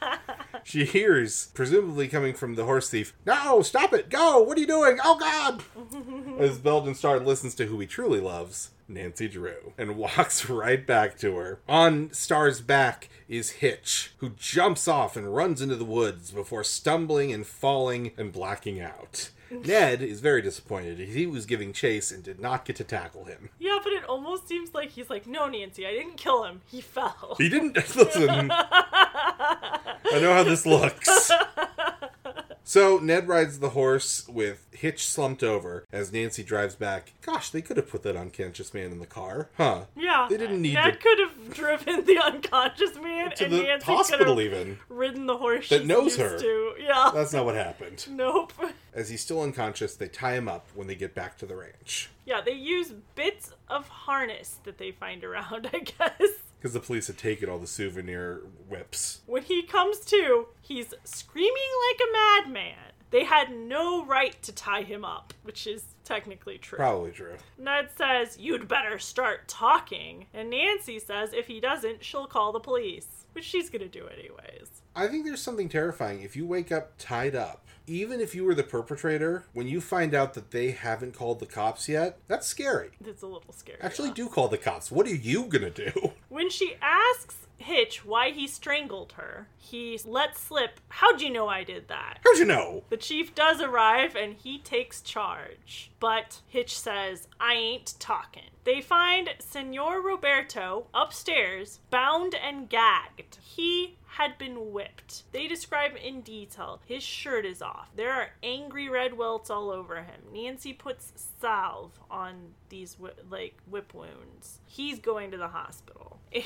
she hears, presumably coming from the horse thief, No, stop it! Go! What are you doing? Oh, God! As Belgian Star listens to who he truly loves, Nancy Drew, and walks right back to her. On Star's back is Hitch, who jumps off and runs into the woods before stumbling and falling and blacking out. Ned is very disappointed. He was giving chase and did not get to tackle him. Yeah, but it almost seems like he's like, no, Nancy, I didn't kill him. He fell. He didn't listen. I know how this looks. So Ned rides the horse with Hitch slumped over as Nancy drives back. Gosh, they could have put that unconscious man in the car, huh? Yeah, They didn't need Ned to- could have driven the unconscious man, To and the Nancy hospital, could have even. ridden the horse That knows her. To. Yeah. That's not what happened. Nope. As he's still unconscious, they tie him up when they get back to the ranch. Yeah, they use bits of harness that they find around, I guess. Because the police had taken all the souvenir whips. When he comes to, he's screaming like a madman. They had no right to tie him up, which is technically true. Probably true. Ned says, You'd better start talking. And Nancy says, If he doesn't, she'll call the police, which she's gonna do anyways. I think there's something terrifying. If you wake up tied up, even if you were the perpetrator, when you find out that they haven't called the cops yet, that's scary. It's a little scary. Actually, yeah. do call the cops. What are you gonna do? When she asks Hitch why he strangled her, he lets slip, How'd you know I did that? How'd you know? The chief does arrive and he takes charge. But Hitch says, I ain't talking. They find Senor Roberto upstairs, bound and gagged. He had been whipped. They describe in detail. His shirt is off. There are angry red welts all over him. Nancy puts salve on these like whip wounds. He's going to the hospital.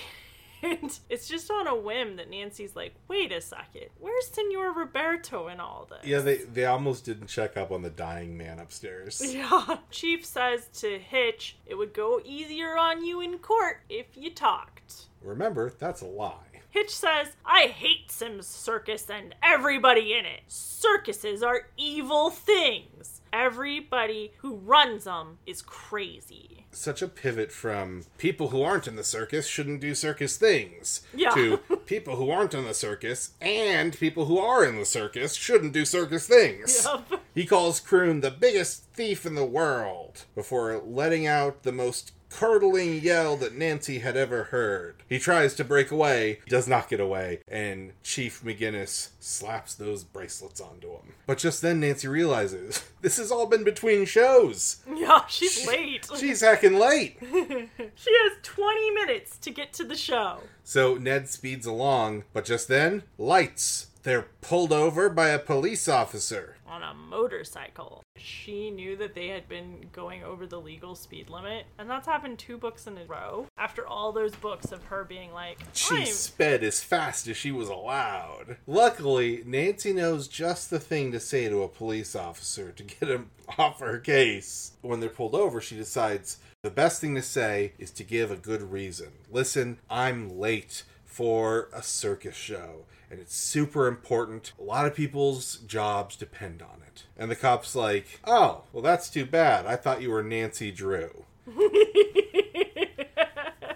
And it's just on a whim that Nancy's like, wait a second, where's Senor Roberto in all this? Yeah, they they almost didn't check up on the dying man upstairs. Yeah. Chief says to Hitch, it would go easier on you in court if you talked. Remember, that's a lie. Hitch says, I hate Sim's circus and everybody in it. Circuses are evil things. Everybody who runs them is crazy. Such a pivot from people who aren't in the circus shouldn't do circus things Yeah. to people who aren't in the circus and people who are in the circus shouldn't do circus things. Yup. He calls Croon the biggest thief in the world before letting out the most curdling yell that Nancy had ever heard. He tries to break away, He does not get away, and Chief McGinnis slaps those bracelets onto him. But just then Nancy realizes this has all been between shows. Yeah, she's late. She's heckin' late. She has 20 minutes to get to the show. So Ned speeds along, but just then, lights. They're pulled over by a police officer. on a motorcycle. She knew that they had been going over the legal speed limit, and that's happened two books in a row. After all those books of her being like, She sped as fast as she was allowed. Luckily, Nancy knows just the thing to say to a police officer to get him off her case. When they're pulled over, she decides the best thing to say is to give a good reason. Listen, I'm late for a circus show, and it's super important. A lot of people's jobs depend on it. And the cop's like, Oh, well, that's too bad. I thought you were Nancy Drew.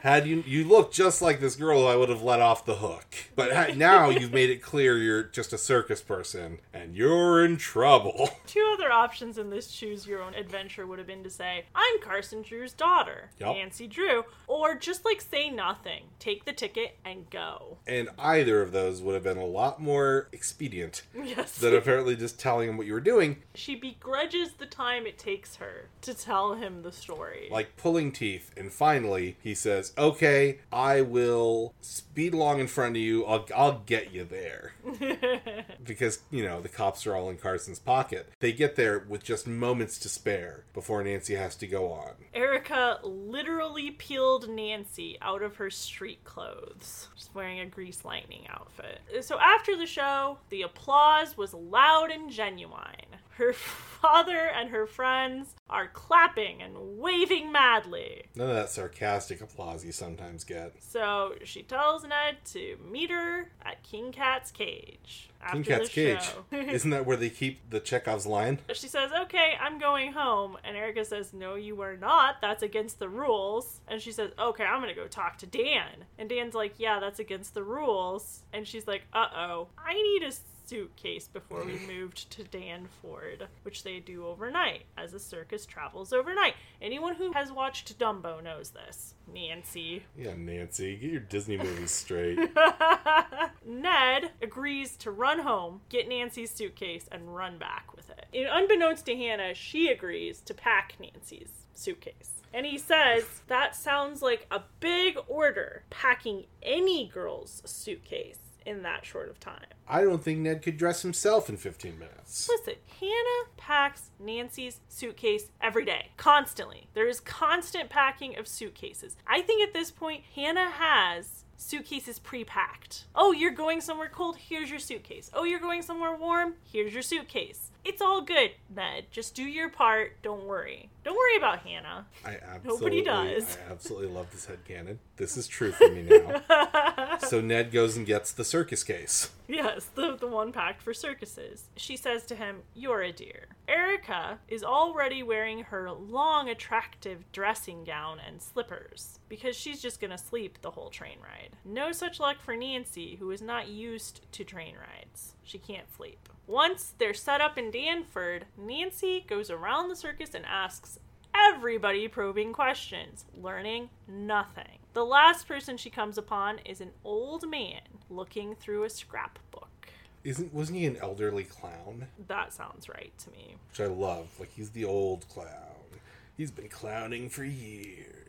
Had you you looked just like this girl, I would have let off the hook. But ha- now you've made it clear you're just a circus person, and you're in trouble. Two other options in this choose your own adventure would have been to say, I'm Carson Drew's daughter, Yup. Nancy Drew, or just like say nothing, take the ticket and go. And either of those would have been a lot more expedient Yes. than apparently just telling him what you were doing, she begrudges the time it takes her to tell him the story. like pulling teeth. And finally, he says, "Okay, I will speed along in front of you. I'll I'll get you there." because, you know, the cops are all in Carson's pocket. They get there with just moments to spare before Nancy has to go on. Erica literally peeled Nancy out of her street clothes. She's wearing a grease lightning outfit. So after the show, the applause was loud and genuine. Her father and her friends are clapping and waving madly. None of that sarcastic applause you sometimes get. So she tells Ned to meet her at King Cat's cage. After King Cat's the cage. show. Isn't that where they keep the Chekhov's lion? She says, Okay, I'm going home. And Erica says, No, you are not. That's against the rules. And she says, Okay, I'm going to go talk to Dan. And Dan's like, Yeah, that's against the rules. And she's like, Uh oh, I need a suitcase before we moved to Danford, which they do overnight as a circus travels overnight. Anyone who has watched Dumbo knows this. Nancy. Yeah, Nancy, get your Disney movies straight. Ned agrees to run home, get Nancy's suitcase, and run back with it. And unbeknownst to Hannah, she agrees to pack Nancy's suitcase. And he says, That sounds like a big order, packing any girl's suitcase in that short of time. I don't think Ned could dress himself in 15 minutes. Listen, Hannah packs Nancy's suitcase every day, constantly. There is constant packing of suitcases. I think at this point, Hannah has suitcases pre-packed. Oh, you're going somewhere cold? Here's your suitcase. Oh, you're going somewhere warm? Here's your suitcase. It's all good, Ned. Just do your part. Don't worry. Don't worry about Hannah. I absolutely, Nobody does. I absolutely love this headcanon. This is true for me now. so Ned goes and gets the circus case. Yes, the, the one packed for circuses. She says to him, You're a dear. Erica is already wearing her long, attractive dressing gown and slippers because she's just gonna sleep the whole train ride. No such luck for Nancy, who is not used to train rides. She can't sleep. Once they're set up in Danford, Nancy goes around the circus and asks everybody probing questions, learning nothing. The last person she comes upon is an old man looking through a scrapbook. Isn't wasn't he an elderly clown? That sounds right to me. Which I love. Like he's the old clown. He's been clowning for years.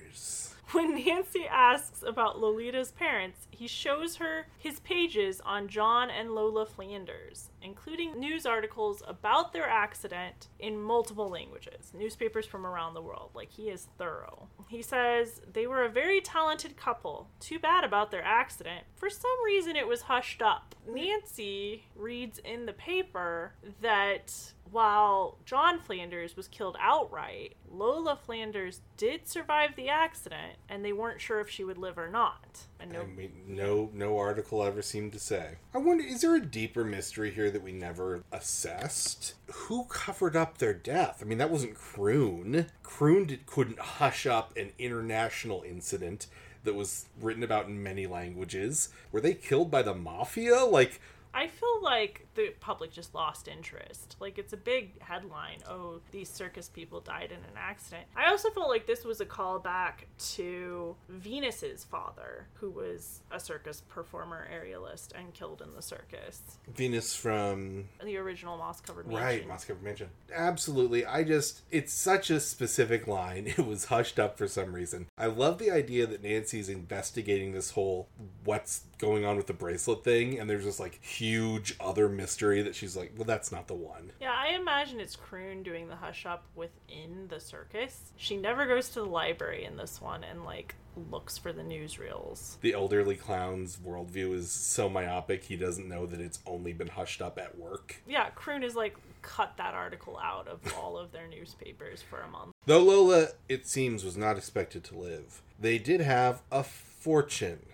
When Nancy asks about Lolita's parents, he shows her his pages on John and Lola Flanders, including news articles about their accident in multiple languages, newspapers from around the world. Like, he is thorough. He says they were a very talented couple. Too bad about their accident. For some reason, it was hushed up. Nancy reads in the paper that while John Flanders was killed outright, Lola Flanders did survive the accident, and they weren't sure if she would live or not. And no, I mean, no, no article ever seemed to say. I wonder, is there a deeper mystery here that we never assessed? Who covered up their death? I mean, that wasn't Croon. Croon did, couldn't hush up an international incident that was written about in many languages. Were they killed by the mafia? Like, I feel like the public just lost interest. Like it's a big headline. Oh, these circus people died in an accident. I also felt like this was a callback to Venus's father, who was a circus performer, aerialist, and killed in the circus. Venus from The original moss covered mansion. Right, Moss Covered Mansion. Absolutely. I just, it's such a specific line. It was hushed up for some reason. I love the idea that Nancy's investigating this whole what's going on with the bracelet thing, and there's this like huge other mystery that she's like, well, that's not the one. Yeah, I imagine it's Croon doing the hush up within the circus. She never goes to the library in this one and like looks for the newsreels. The elderly clown's worldview is so myopic, he doesn't know that it's only been hushed up at work. Yeah, Croon is like cut that article out of all of their newspapers for a month. Though Lola, it seems, was not expected to live, they did have a fortune.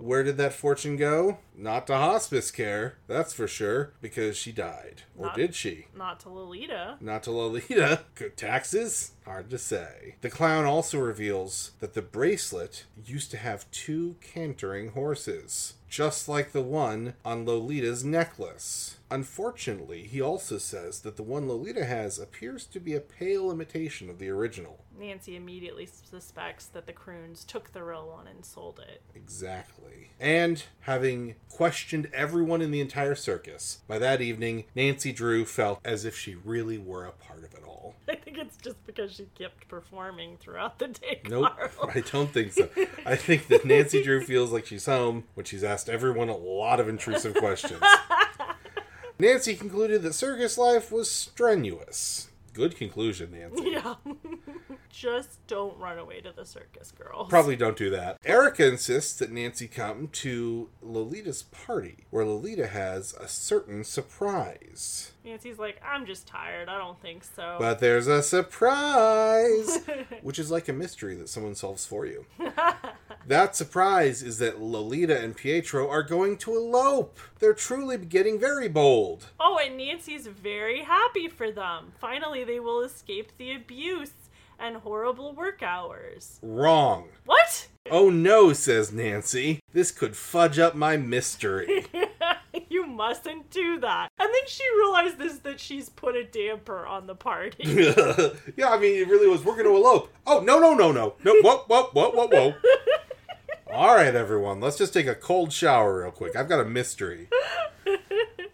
Where did that fortune go? Not to hospice care, that's for sure, because she died. Or Not- did she? Not to Lolita. Not to Lolita. Good taxes? Hard to say. The clown also reveals that the bracelet used to have two cantering horses, just like the one on Lolita's necklace. Unfortunately, he also says that the one Lolita has appears to be a pale imitation of the original. Nancy immediately suspects that the Croons took the real one and sold it. Exactly. And having questioned everyone in the entire circus, by that evening, Nancy Drew felt as if she really were a part of it all. I think think it's just because she kept performing throughout the day. Nope, Carl. I don't think so. I think that Nancy Drew feels like she's home when she's asked everyone a lot of intrusive questions. Nancy concluded that circus life was strenuous. Good conclusion, Nancy. Yeah. just don't run away to the circus, girls. Probably don't do that. Erica insists that Nancy come to Lolita's party, where Lolita has a certain surprise. Nancy's like, I'm just tired. I don't think so. But there's a surprise, which is like a mystery that someone solves for you. that surprise is that Lolita and Pietro are going to elope. They're truly getting very bold. oh, and Nancy's very happy for them. Finally, they will escape the abuse and horrible work hours. Wrong. What? Oh no, says Nancy. This could fudge up my mystery. you mustn't do that. And then she realizes that she's put a damper on the party. yeah, I mean, it really was. We're going to elope. Oh, no, no, no, no. No, whoa, whoa, whoa, whoa, whoa. All right, everyone, let's just take a cold shower real quick. I've got a mystery.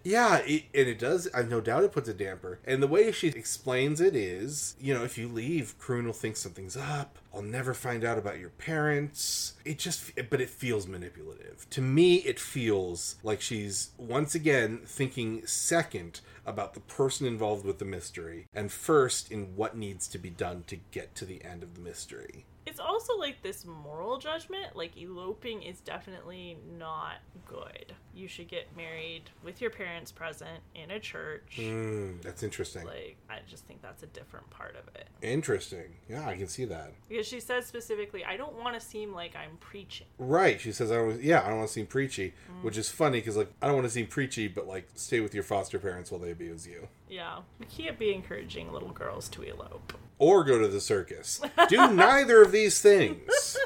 Yeah, it, and it does. I no doubt it puts a damper. And the way she explains it is, you know, if you leave, Croon will think something's up. I'll never find out about your parents. It just, but it feels manipulative. To me, it feels like she's once again thinking second about the person involved with the mystery and first in what needs to be done to get to the end of the mystery. It's also like this moral judgment. Like, eloping is definitely not good. You should get married with your parents present in a church. Mm, that's interesting. Like, I just think that's a different part of it. Interesting. Yeah, I can see that. Because she says specifically, I don't want to seem like I'm preaching. Right. She says, "I don't." Yeah, I don't want to seem preachy, which is funny because like I don't want to seem preachy, but like stay with your foster parents while they abuse you, Yeah. We can't be encouraging little girls to elope. Or go to the circus. Do neither of these things.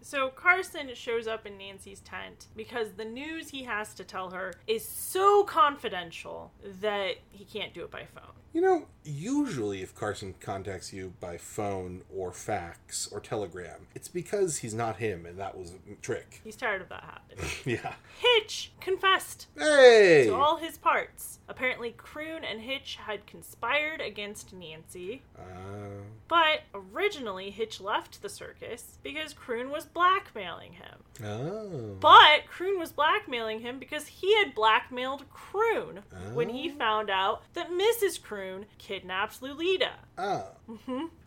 So Carson shows up in Nancy's tent because the news he has to tell her is so confidential that he can't do it by phone. You know, usually if Carson contacts you by phone or fax or telegram, it's because he's not him, and that was a trick. He's tired of that happening. Yeah. Hitch confessed Hey. to all his parts. Apparently, Croon and Hitch had conspired against Nancy, Uh, but originally Hitch left the circus because Croon was blackmailing him. oh. But Croon was blackmailing him because he had blackmailed Croon when he Oh. found out that Mrs. Croon kidnapped Lolita. Oh.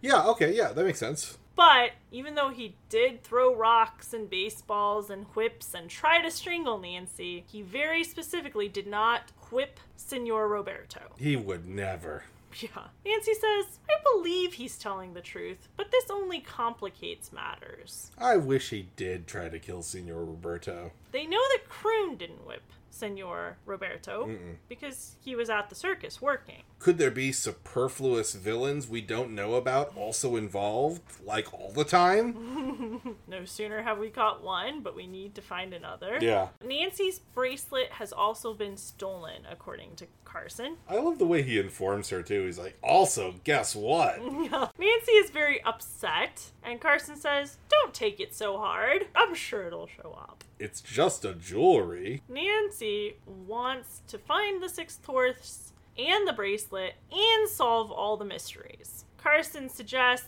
Yeah. Okay. Yeah, that makes sense. But even though he did throw rocks and baseballs and whips and try to strangle Nancy, he very specifically did not whip Senor Roberto. He would never. Yeah. Nancy says, I believe he's telling the truth, but this only complicates matters. I wish he did try to kill Senor Roberto. They know that Croon didn't whip Senor Roberto because he was at the circus working. Could there be superfluous villains we don't know about also involved, like all the time? No sooner have we caught one, but we need to find another. Yeah. Nancy's bracelet has also been stolen, according to Carson. I love the way he informs her too. He's like, also, guess what? Nancy is very upset, and Carson says, Don't take it so hard. I'm sure it'll show up. It's just a jewelry. Nancy wants to find the sixth horse and the bracelet and solve all the mysteries. Carson suggests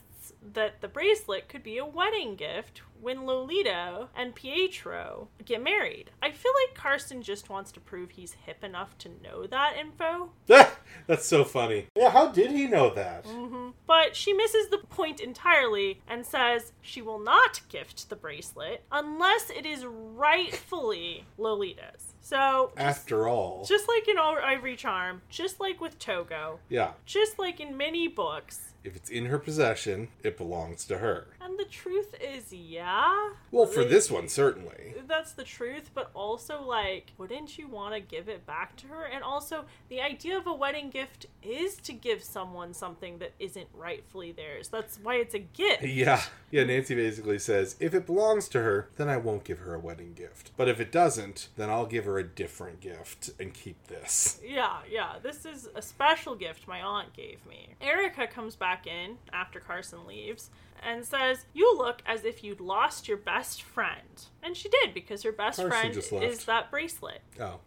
that the bracelet could be a wedding gift when Lolita and Pietro get married. I feel like Carson just wants to prove he's hip enough to know that info, That's so funny. Yeah, how did he know that? Mm-hmm. but she misses the point entirely and says she will not gift the bracelet unless it is rightfully Lolita's. So, After all. Just like in All Ivory Charm, just like with Togo, Yeah. just like in many books. If it's in her possession, it belongs to her. And the truth is, yeah. Well, for Like, this one, certainly. That's the truth, but also, like, wouldn't you want to give it back to her? And also, the idea of a wedding gift is to give someone something that isn't rightfully theirs. That's why it's a gift. Yeah. Yeah, Nancy basically says, if it belongs to her, then I won't give her a wedding gift. But if it doesn't, then I'll give her a different gift and keep this. Yeah, yeah. This is a special gift my aunt gave me. Erica comes back back in after Carson leaves and says, You look as if you'd lost your best friend. And she did because her best friend is that bracelet. Oh,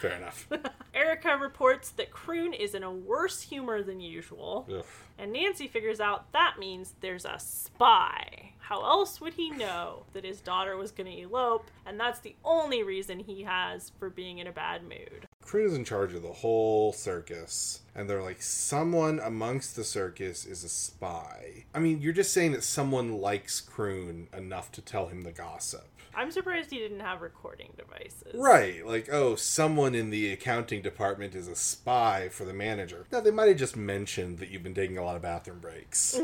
fair enough. Erica reports that Croon is in a worse humor than usual. Ugh. And Nancy figures out that means there's a spy. How else would he know that his daughter was going to elope? And that's the only reason he has for being in a bad mood. Croon is in charge of the whole circus, and they're like, someone amongst the circus is a spy. I mean, you're just saying that someone likes Croon enough to tell him the gossip. I'm surprised he didn't have recording devices. Right, like, oh, someone in the accounting department is a spy for the manager. No, they might have just mentioned that you've been taking a lot of bathroom breaks.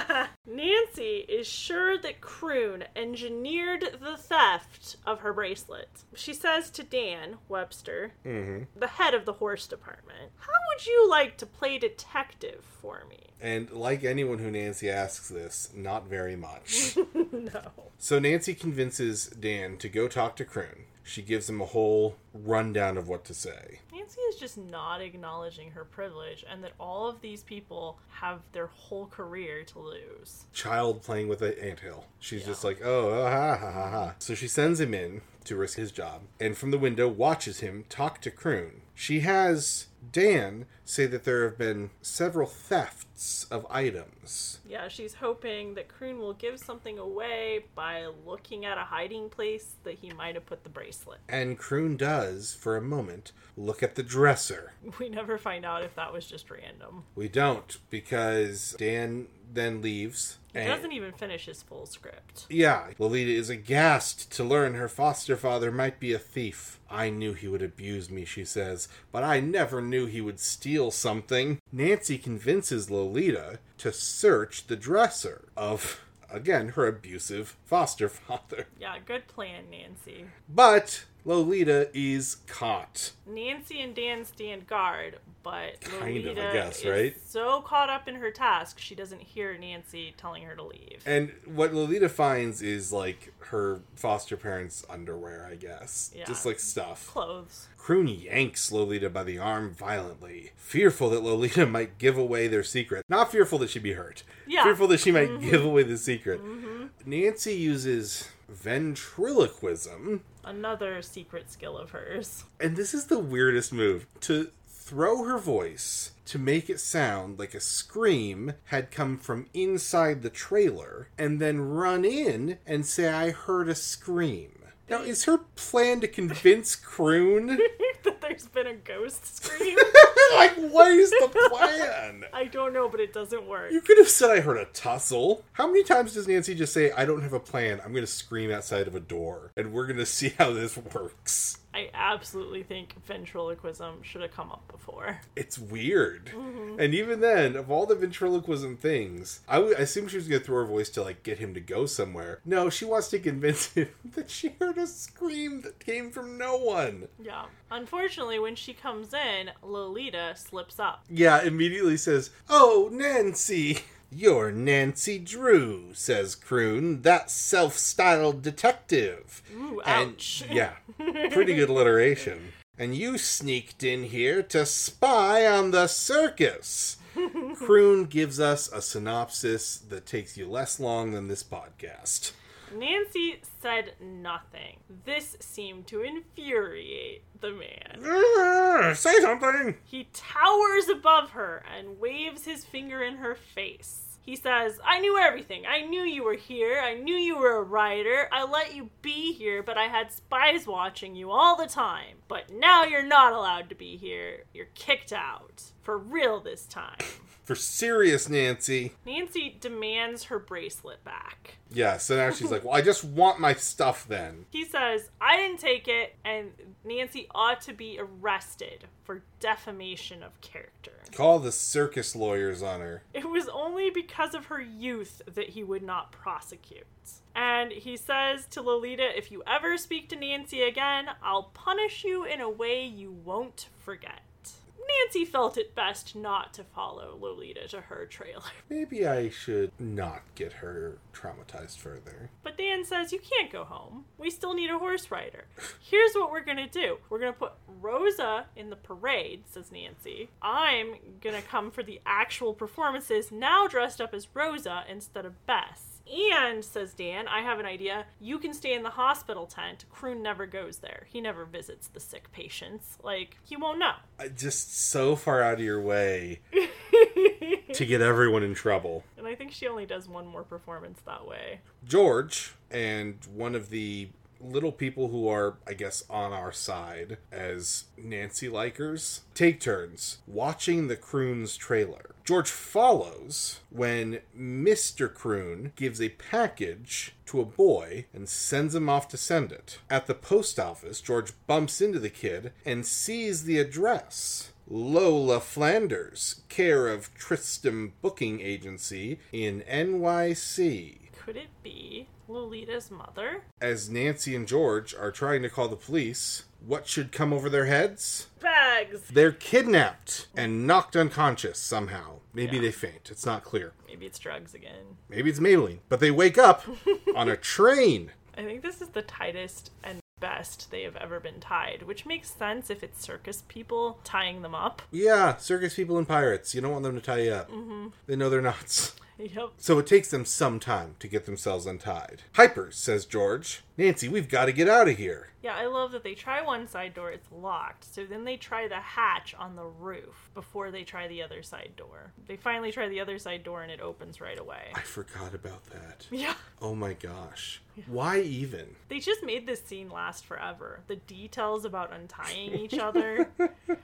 Nancy is sure that Croon engineered the theft of her bracelet. She says to Dan Webster, hmm the head of the horse department, How would you like to play detective for me? And like anyone who Nancy asks this, not very much. no. so Nancy convinces Dan to go talk to Croon. She gives him a whole rundown of what to say. Nancy is just not acknowledging her privilege and that all of these people have their whole career to lose. Child playing with an anthill. She's Yeah. just like, oh, ah, ha, ha, ha, ha. So she sends him in to risk his job, and from the window watches him talk to Croon. She has Dan say that there have been several thefts of items. Yeah, she's hoping that Croon will give something away by looking at a hiding place that he might have put the bracelet. And Croon does, for a moment, look at the dresser. We never find out if that was just random. We don't, because Dan then leaves. He doesn't even finish his full script. Yeah, Lolita is aghast to learn her foster father might be a thief. I knew he would abuse me, she says, but I never knew he would steal something. Nancy convinces Lolita to search the dresser of, again, her abusive foster father. Yeah, good plan, Nancy. But Lolita is caught. Nancy and Dan stand guard, but Kind of, I Lolita guess, is right? so caught up in her task she doesn't hear Nancy telling her to leave. And what Lolita finds is like her foster parents' underwear, I guess. Yeah. Just like stuff. Clothes. Kroon yanks Lolita by the arm violently, fearful that Lolita might give away their secret. Not fearful that she'd be hurt. Yeah. Fearful that she might mm-hmm. give away the secret. Mm-hmm. Nancy uses ventriloquism, Another secret skill of hers. and this is the weirdest move to throw her voice to make it sound like a scream had come from inside the trailer, and then run in and say, I heard a scream. Now, is her plan to convince Kroon? that there's been a ghost scream. like, what is the plan? I don't know, but it doesn't work. You could have said I heard a tussle. How many times does Nancy just say, I don't have a plan, I'm going to scream outside of a door, and we're going to see how this works? I absolutely think ventriloquism should have come up before. It's weird. Mm-hmm. And even then, of all the ventriloquism things, I would- assume she was going to throw her voice to, like, get him to go somewhere. No, she wants to convince him that she heard a scream that came from no one. Yeah. Unfortunately, when she comes in, Lolita slips up. Yeah, immediately says, Oh, Nancy! You're Nancy Drew, says Kroon, that self styled detective. Ooh, And- ouch. yeah, pretty good alliteration. And you sneaked in here to spy on the circus. Kroon gives us a synopsis that takes you less long than this podcast. Nancy said nothing. This seemed to infuriate the man. Ah, Say something! He towers above her and waves his finger in her face. He says, I knew everything. I knew you were here. I knew you were a writer. I let you be here, but I had spies watching you all the time. But now you're not allowed to be here. You're kicked out. For real this time. For serious, Nancy. Nancy demands her bracelet back. Yeah, so now she's like, Well, I just want my stuff then. He says, I didn't take it, and Nancy ought to be arrested for defamation of character. Call the circus lawyers on her. It was only because of her youth that he would not prosecute. And he says to Lolita, if you ever speak to Nancy again, I'll punish you in a way you won't forget. Nancy felt it best not to follow Lolita to her trailer. Maybe I should not get her traumatized further. But Dan says, You can't go home. We still need a horse rider. Here's what we're gonna do we're gonna put Rosa in the parade, says Nancy. I'm gonna come for the actual performances, now dressed up as Rosa instead of Bess. And, says Dan, I have an idea. You can stay in the hospital tent. Kroon never goes there. He never visits the sick patients. Like, he won't know. I just so far out of your way to get everyone in trouble. And I think she only does one more performance that way. George and one of the little people who are, I guess, on our side as Nancy likers take turns watching the Kroon's trailer. George follows when Mr. Kroon gives a package to a boy and sends him off to send it. At the post office, George bumps into the kid and sees the address. Lola Flanders, care of Tristram Booking Agency in NYC. Could it be Lolita's mother? As Nancy and George are trying to call the police, what should come over their heads? Bags! They're kidnapped and knocked unconscious somehow. Maybe Yeah. they faint. It's not clear. Maybe it's drugs again. Maybe it's Maybelline. But they wake up on a train. I think this is the tightest and best they have ever been tied, which makes sense if it's circus people tying them up. Yeah, circus people and pirates. You don't want them to tie you up. Mm-hmm. They know they're nuts. Yep. So it takes them some time to get themselves untied. Hyper, says George. Nancy, we've got to get out of here. Yeah, I love that they try one side door, it's locked. So then they try the hatch on the roof before they try the other side door. They finally try the other side door and it opens right away. I forgot about that. Yeah. Oh my gosh. Why even? They just made this scene last forever. The details about untying each other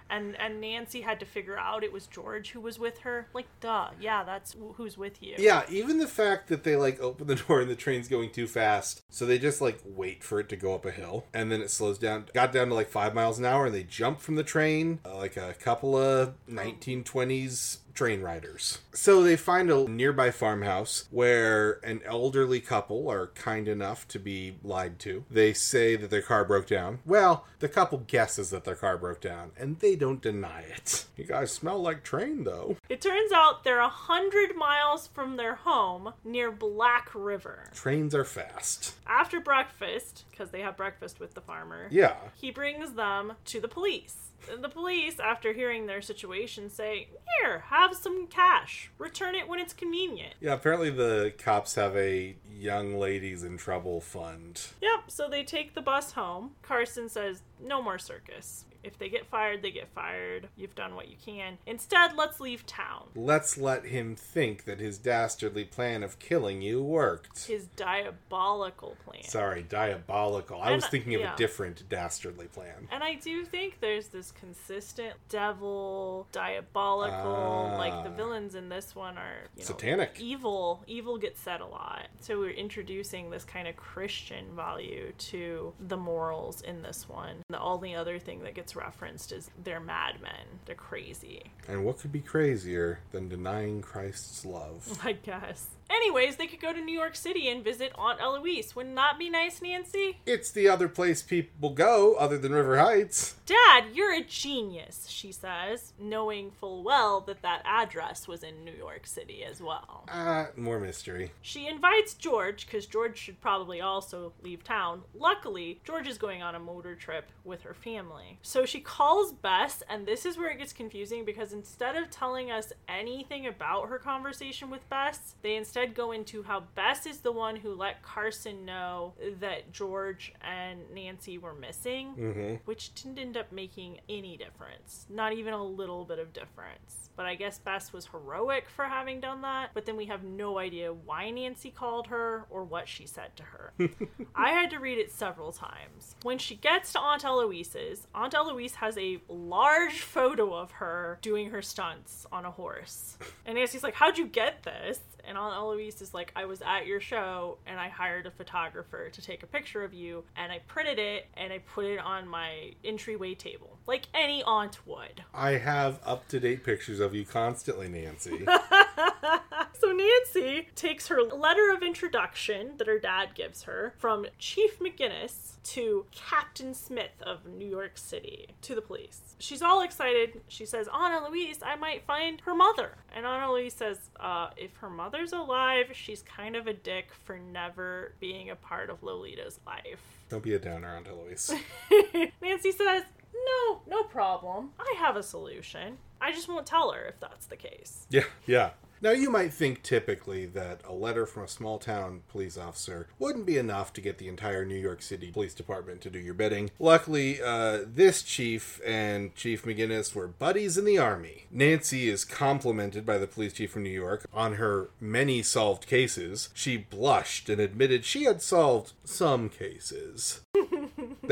and and Nancy had to figure out it was George who was with her. Like duh. Yeah, that's who's with you. Yeah, even the fact that they like open the door and the train's going too fast, so they just like wait for it to go up a hill, and then it slows down. Got down to like five miles an hour, and they jump from the train uh, like a couple of 1920s train riders. So they find a nearby farmhouse where an elderly couple are kind enough to be lied to. They say that their car broke down. Well, the couple guesses that their car broke down, and they don't deny it. You guys smell like train though. It turns out they're a hundred miles from their home near Black River. Trains are fast. After breakfast, because they have breakfast with the farmer, Yeah. he brings them to the police. And The police, after hearing their situation, say, Here, have some cash. Return it when it's convenient. Yeah, apparently the cops have a young ladies in trouble fund. Yep, so they take the bus home. Carson says, No more circus. If they get fired, they get fired. You've done what you can. Instead, let's leave town. Let's let him think that his dastardly plan of killing you worked. His diabolical plan. Sorry, diabolical. I was thinking of yeah. a different dastardly plan. And I do think there's this consistent devil, diabolical, like the Ah. villains in this one are you know, Satanic. evil. Evil gets said a lot. So we're introducing this kind of Christian value to the morals in this one. The only other thing that gets referenced is they're madmen. They're crazy. And what could be crazier than denying Christ's love? I guess. Anyways, they could go to New York City and visit Aunt Eloise. Wouldn't that be nice, Nancy? It's the other place people go other than River Heights. Dad, you're a genius, she says, knowing full well that that address was in New York City as well. Ah, more mystery. She invites George, because George should probably also leave town. Luckily, George is going on a motor trip with her family. So she calls Bess, and this is where it gets confusing because instead of telling us anything about her conversation with Bess, they instead go into how Bess is the one who let Carson know that George and Nancy were missing hmm which didn't end up making any difference. Not even a little bit of difference. But I guess Bess was heroic for having done that, but then we have no idea why Nancy called her or what she said to her. I had to read it several times. When she gets to Aunt Eloise's, Aunt Eloise has a large photo of her doing her stunts on a horse. And Nancy's like, How'd you get this? And Aunt Eloise is like, I was at your show and I hired a photographer to take a picture of you and I printed it and I put it on my entryway table, like any aunt would. I have up to date pictures of you constantly, Nancy. so Nancy takes her letter of introduction that her dad gives her from Chief McGinnis to Captain Smith of New York City to the police. She's all excited. She says, Aunt Eloise, I might find her mother. And Aunt Eloise says, uh, if her mother's alive, she's kind of a dick for never being a part of Lolita's life. Don't be a downer on Eloise. Nancy says, no, no problem. I have a solution. I just won't tell her if that's the case. Yeah, yeah. Now, you might think typically that a letter from a small town police officer wouldn't be enough to get the entire New York City Police Department to do your bidding. Luckily, uh, this chief and Chief McGinnis were buddies in the Army. Nancy is complimented by the police chief from New York on her many solved cases. She blushed and admitted she had solved some cases.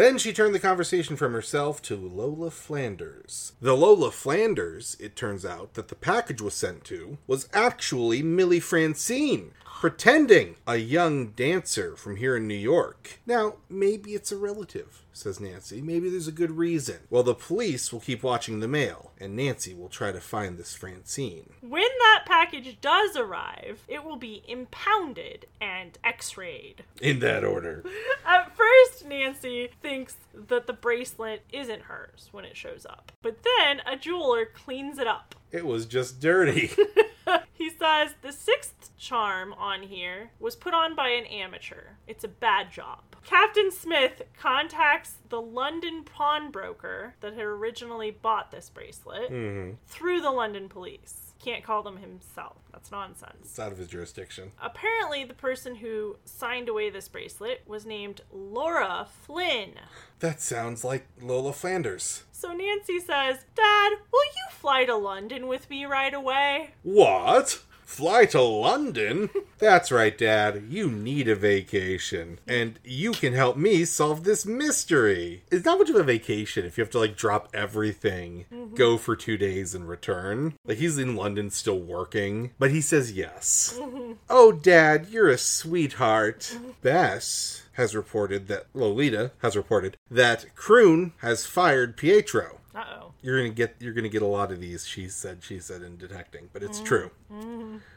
Then she turned the conversation from herself to Lola Flanders. The Lola Flanders, it turns out, that the package was sent to was actually Millie Francine, pretending a young dancer from here in New York. Now, maybe it's a relative, says Nancy. Maybe there's a good reason. Well, the police will keep watching the mail, and Nancy will try to find this Francine. When that package does arrive, it will be impounded and x rayed. In that order. At first, Nancy thinks that the bracelet isn't hers when it shows up. But then a jeweler cleans it up. It was just dirty. He says the sixth charm on here was put on by an amateur. It's a bad job. Captain Smith contacts the London pawnbroker that had originally bought this bracelet Mhm. through the London police. Can't call them himself. That's nonsense. It's out of his jurisdiction. Apparently, the person who signed away this bracelet was named Laura Flynn. That sounds like Lola Flanders. So Nancy says, Dad, will you fly to London with me right away? What? Fly to London? That's right, Dad. You need a vacation. And you can help me solve this mystery. It's not much of a vacation if you have to, like, drop everything, mm-hmm. go for two days, and return. Like, he's in London still working, but he says yes. Mm-hmm. Oh, Dad, you're a sweetheart. Mm-hmm. Bess has reported that, Lolita has reported that Kroon has fired Pietro. Uh oh. You're gonna get you're gonna get a lot of these. She said, she said in detecting, but it's true.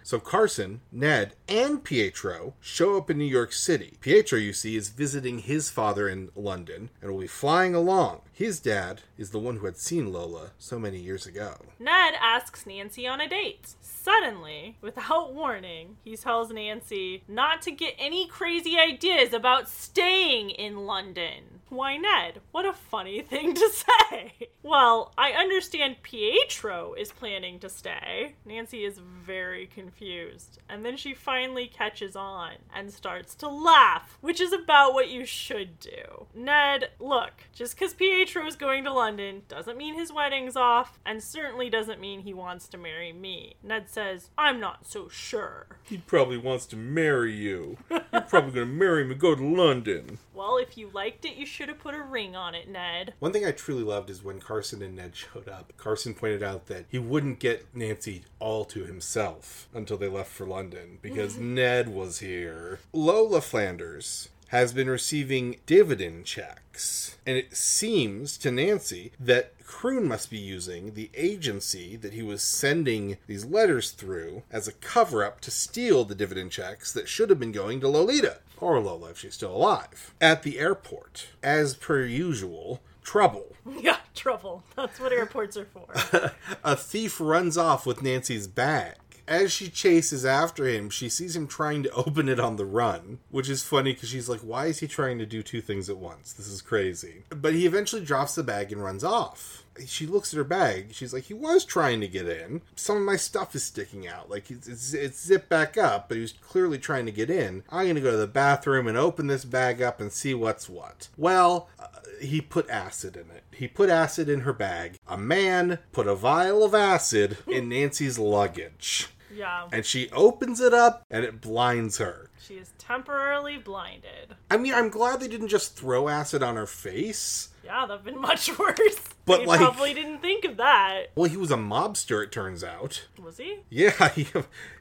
So Carson, Ned, and Pietro show up in New York City. Pietro, you see, is visiting his father in London and will be flying along. His dad is the one who had seen Lola so many years ago. Ned asks Nancy on a date. Suddenly, without warning, he tells Nancy not to get any crazy ideas about staying in London. Why, Ned? What a funny thing to say. Well, I understand Pietro is planning to stay. Nancy is very confused. And then she finally catches on and starts to laugh, which is about what you should do. Ned, look, just because Pietro is going to London doesn't mean his wedding's off, and certainly doesn't mean he wants to marry me. Ned says, I'm not so sure. He probably wants to marry you. You're probably gonna marry him and go to London. Well, if you liked it, you should have put a ring on it, Ned. One thing I truly loved is when Carson and Ned showed up. Carson pointed out that he wouldn't get Nancy all to himself until they left for London because Ned was here. Lola Flanders has been receiving dividend checks, and it seems to Nancy that Kroon must be using the agency that he was sending these letters through as a cover up to steal the dividend checks that should have been going to Lolita, or Lola if she's still alive. At the airport, as per usual, trouble. Yeah, trouble. That's what airports are for. A thief runs off with Nancy's bag. As she chases after him, she sees him trying to open it on the run, which is funny because she's like, why is he trying to do two things at once? This is crazy. But he eventually drops the bag and runs off. She looks at her bag. She's like, he was trying to get in. Some of my stuff is sticking out. Like, it's, it's, it's zipped back up, but he was clearly trying to get in. I'm going to go to the bathroom and open this bag up and see what's what. Well, uh, he put acid in it. He put acid in her bag. A man put a vial of acid in Nancy's luggage. Yeah. And she opens it up and it blinds her. She is temporarily blinded. I mean, I'm glad they didn't just throw acid on her face. Yeah, that'd been much worse. But, they like- probably didn't think of that. Well, he was a mobster, it turns out. Was he? Yeah, he,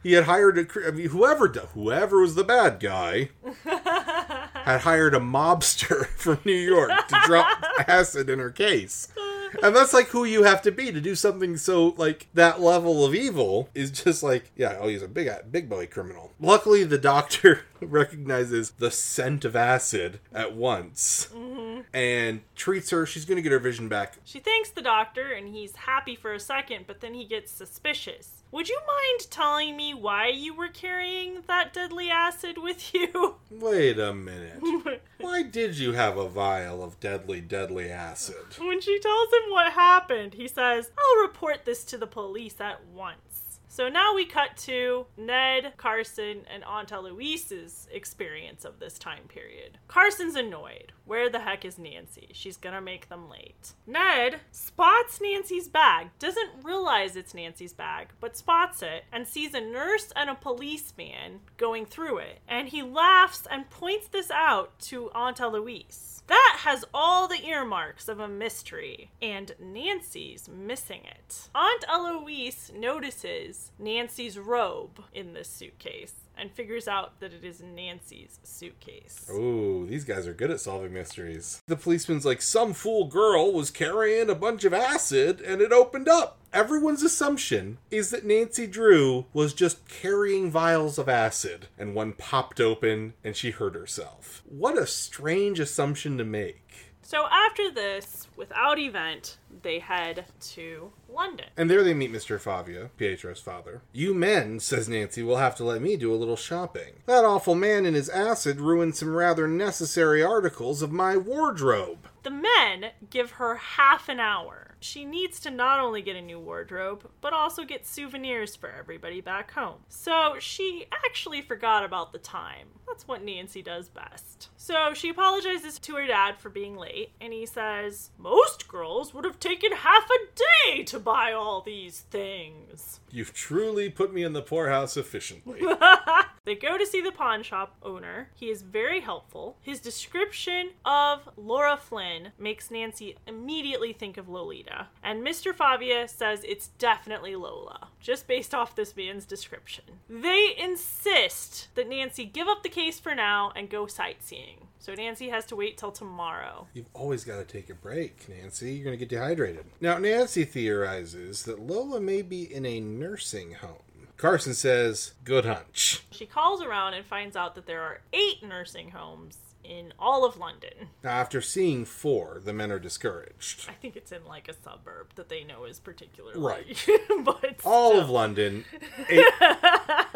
he had hired a. mean, whoever whoever was the bad guy had hired a mobster from New York to drop acid in her case. And that's like who you have to be to do something so like that level of evil is just like yeah oh he's a big big boy criminal. Luckily the doctor recognizes the scent of acid at once mm-hmm. and treats her. She's gonna get her vision back. She thanks the doctor and he's happy for a second, but then he gets suspicious. Would you mind telling me why you were carrying that deadly acid with you? wait a minute why did you have a vial of deadly deadly acid when she tells him what happened, he says, I'll report this to the police at once. So now we cut to Ned, Carson, and Aunt Eloise's experience of this time period. Carson's annoyed. Where the heck is Nancy? She's gonna make them late. Ned spots Nancy's bag, doesn't realize it's Nancy's bag, but spots it and sees a nurse and a policeman going through it. And he laughs and points this out to Aunt Eloise. That has all the earmarks of a mystery, and Nancy's missing it. Aunt Eloise notices Nancy's robe in this suitcase and figures out that it is Nancy's suitcase. Ooh, these guys are good at solving mysteries. The policeman's like, some fool girl was carrying a bunch of acid and it opened up. Everyone's assumption is that Nancy Drew was just carrying vials of acid and one popped open and she hurt herself. What a strange assumption to make. So after this, without event, they head to London. And there they meet Mr. Favia, Pietro's father. You men, says Nancy, will have to let me do a little shopping. That awful man and his acid ruined some rather necessary articles of my wardrobe. The men give her half an hour. She needs to not only get a new wardrobe, but also get souvenirs for everybody back home. So she actually forgot about the time. That's what Nancy does best. So she apologizes to her dad for being late, and he says, Most girls would have taken half a day to buy all these things. You've truly put me in the poorhouse efficiently. They go to see the pawn shop owner. He is very helpful. His description of Laura Flynn makes Nancy immediately think of Lolita. And Mr. Favia says it's definitely Lola, just based off this man's description. They insist that Nancy give up the case for now and go sightseeing. So Nancy has to wait till tomorrow. You've always got to take a break, Nancy. You're going to get dehydrated. Now, Nancy theorizes that Lola may be in a nursing home. Carson says, good hunch. She calls around and finds out that there are eight nursing homes in all of London. Now, after seeing four, the men are discouraged. I think it's in like a suburb that they know is particularly Right. but All still. of London, eight,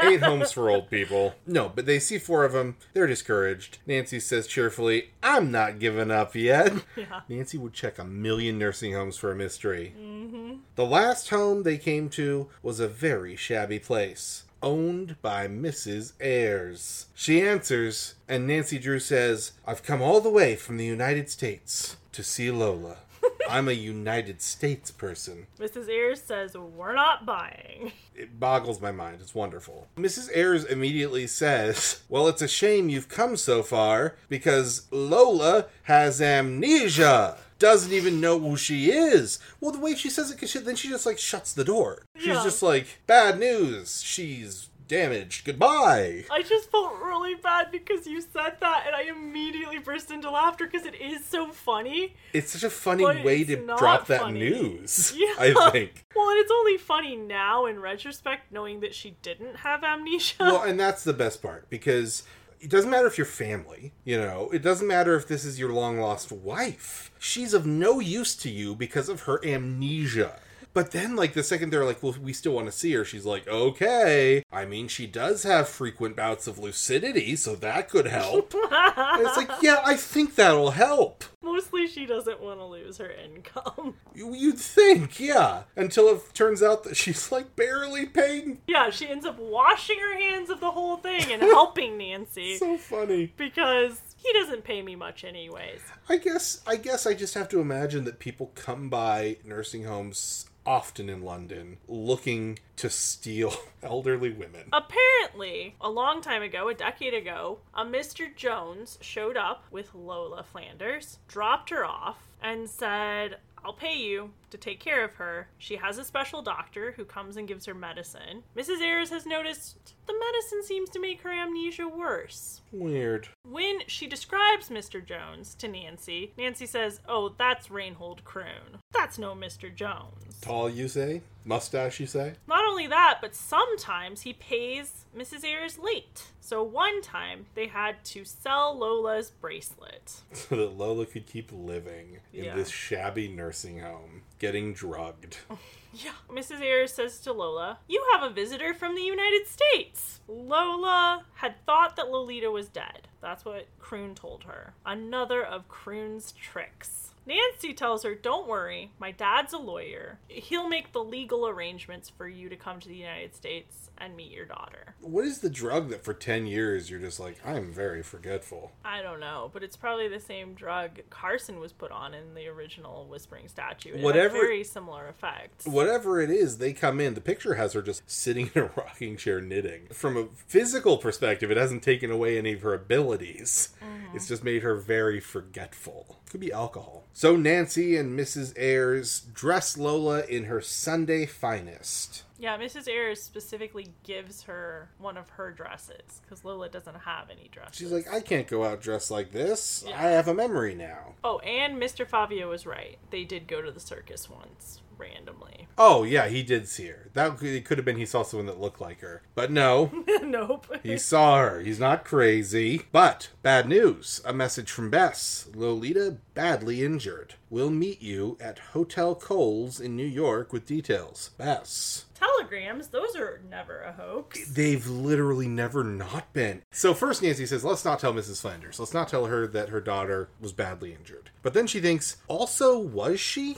eight homes for old people. No, but they see four of them. They're discouraged. Nancy says cheerfully, I'm not giving up yet. Yeah. Nancy would check a million nursing homes for a mystery. Mm-hmm. The last home they came to was a very shabby place. Owned by Mrs. Ayres. She answers, and Nancy Drew says, I've come all the way from the United States to see Lola. I'm a United States person. Mrs. Ayres says, We're not buying. It boggles my mind. It's wonderful. Mrs. Ayres immediately says, Well, it's a shame you've come so far because Lola has amnesia. Doesn't even know who she is. Well, the way she says it, because she, then she just like shuts the door. She's Yeah. just like, Bad news. She's damaged. Goodbye. I just felt really bad because you said that, and I immediately burst into laughter because it is so funny. It's such a funny way to drop that news. Yeah. I think. Well, and it's only funny now in retrospect, knowing that she didn't have amnesia. well, and that's the best part because it doesn't matter if you're family, you know, it doesn't matter if this is your long lost wife. She's of no use to you because of her amnesia. But then, like, the second they're like, well, we still want to see her, she's like, okay. I mean, she does have frequent bouts of lucidity, so that could help. it's like, yeah, I think that'll help. Mostly she doesn't want to lose her income. You- You'd think, yeah. Until it turns out that she's, like, barely paying. Yeah, she ends up washing her hands of the whole thing and helping Nancy So funny. because he doesn't pay me much anyways. I guess I guess I just have to imagine that people come by nursing homes often in London looking to steal elderly women. Apparently, a long time ago, a decade ago, a Mr. Jones showed up with Lola Flanders, dropped her off, and said, I'll pay you to take care of her. She has a special doctor who comes and gives her medicine. Mrs. Ayers has noticed the medicine seems to make her amnesia worse. Weird. When she describes Mr. Jones to Nancy, Nancy says, Oh, that's Reinhold Kroon. That's no Mr. Jones. Tall, you say? Mustache, you say? Not only that, but sometimes he pays Mrs. Ayers late. So one time they had to sell Lola's bracelet. So that Lola could keep living in Yeah. this shabby nursing home, getting drugged. Yeah. Mrs. Ayers says to Lola, You have a visitor from the United States. Lola had thought that Lolita was dead. That's what Kroon told her. Another of Kroon's tricks. Nancy tells her, Don't worry, my dad's a lawyer. He'll make the legal arrangements for you to come to the United States and meet your daughter. What is the drug that for 10 years you're just like, I'm very forgetful? I don't know, but it's probably the same drug Carson was put on in the original Whispering Statue. It had Whatever- very similar effects. Whatever it is, they come in. The picture has her just sitting in a rocking chair knitting. From a physical perspective, it hasn't taken away any of her abilities. Mm-hmm. It's just made her very forgetful. Could be alcohol. So Nancy and Mrs. Ayers dress Lola in her Sunday finest. Yeah, Mrs. Ayers specifically gives her one of her dresses because Lola doesn't have any dresses. She's like, I can't go out dressed like this. Yeah. I have a memory now. oh, and Mr. Fabio was right. They did go to the circus once randomly. Oh, yeah, he did see her. That could, it could have been he saw someone that looked like her. But no, nope. He saw her. He's not crazy. But bad news. A message from Bess. Lolita badly injured. We'll meet you at Hotel Coles in New York with details. Bess. Telegrams, those are never a hoax. They've literally never not been. So first Nancy says, let's not tell Mrs. Flanders. Let's not tell her that her daughter was badly injured. But then she thinks, also, was she?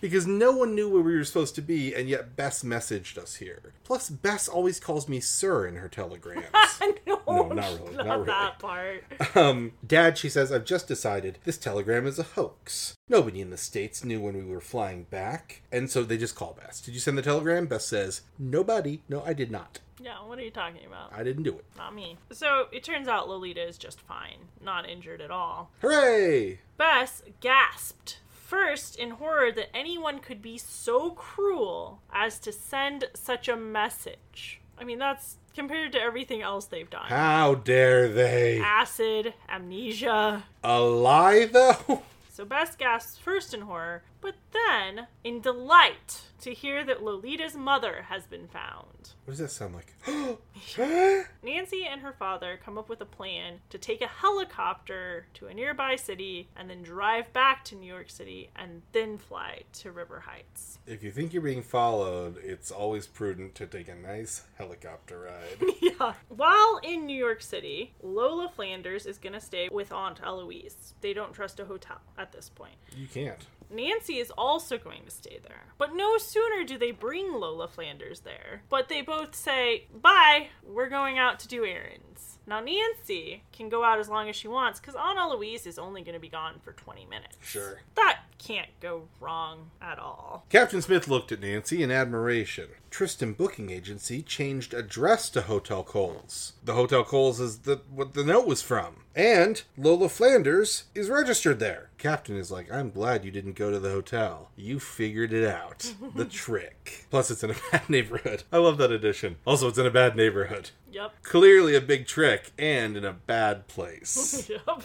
Because no one knew where we were supposed to be, and yet Bess messaged us here. Plus, Bess always calls me sir in her telegrams. no, No, not really, Not, not really. that part. Um, Dad, she says, I've just decided this telegram is a hoax. Nobody in the States knew when we were flying back, and so they just call Bess. Did you send the telegram? Bess says, Nobody. No, I did not. Yeah, what are you talking about? I didn't do it. Not me. So it turns out Lolita is just fine, not injured at all. Hooray! Bess gasped. First, in horror, that anyone could be so cruel as to send such a message. I mean, that's compared to everything else they've done. How dare they? Acid, amnesia. A lie, though? So Bess gasps first in horror, but then in delight to hear that Lolita's mother has been found. What does that sound like? Nancy and her father come up with a plan to take a helicopter to a nearby city and then drive back to New York City and then fly to River Heights. if you think you're being followed, it's always prudent to take a nice helicopter ride. yeah. While in New York City, Lola Flanders is going to stay with Aunt Eloise. They don't trust a hotel at this point. you can't. Nancy is also going to stay there. But no sooner do they bring Lola Flanders there, but they both say, Bye, we're going out to do errands. Now, Nancy can go out as long as she wants because Aunt Louise is only going to be gone for 20 minutes. Sure. That can't go wrong at all. Captain Smith looked at Nancy in admiration. Tristram Booking Agency changed address to Hotel Coles. The Hotel Coles is the what the note was from. And Lola Flanders is registered there. Captain is like, I'm glad you didn't go to the hotel. You figured it out. the trick. Plus, it's in a bad neighborhood. I love that addition. Also, it's in a bad neighborhood. Yep. Clearly a big trick and in a bad place. yep.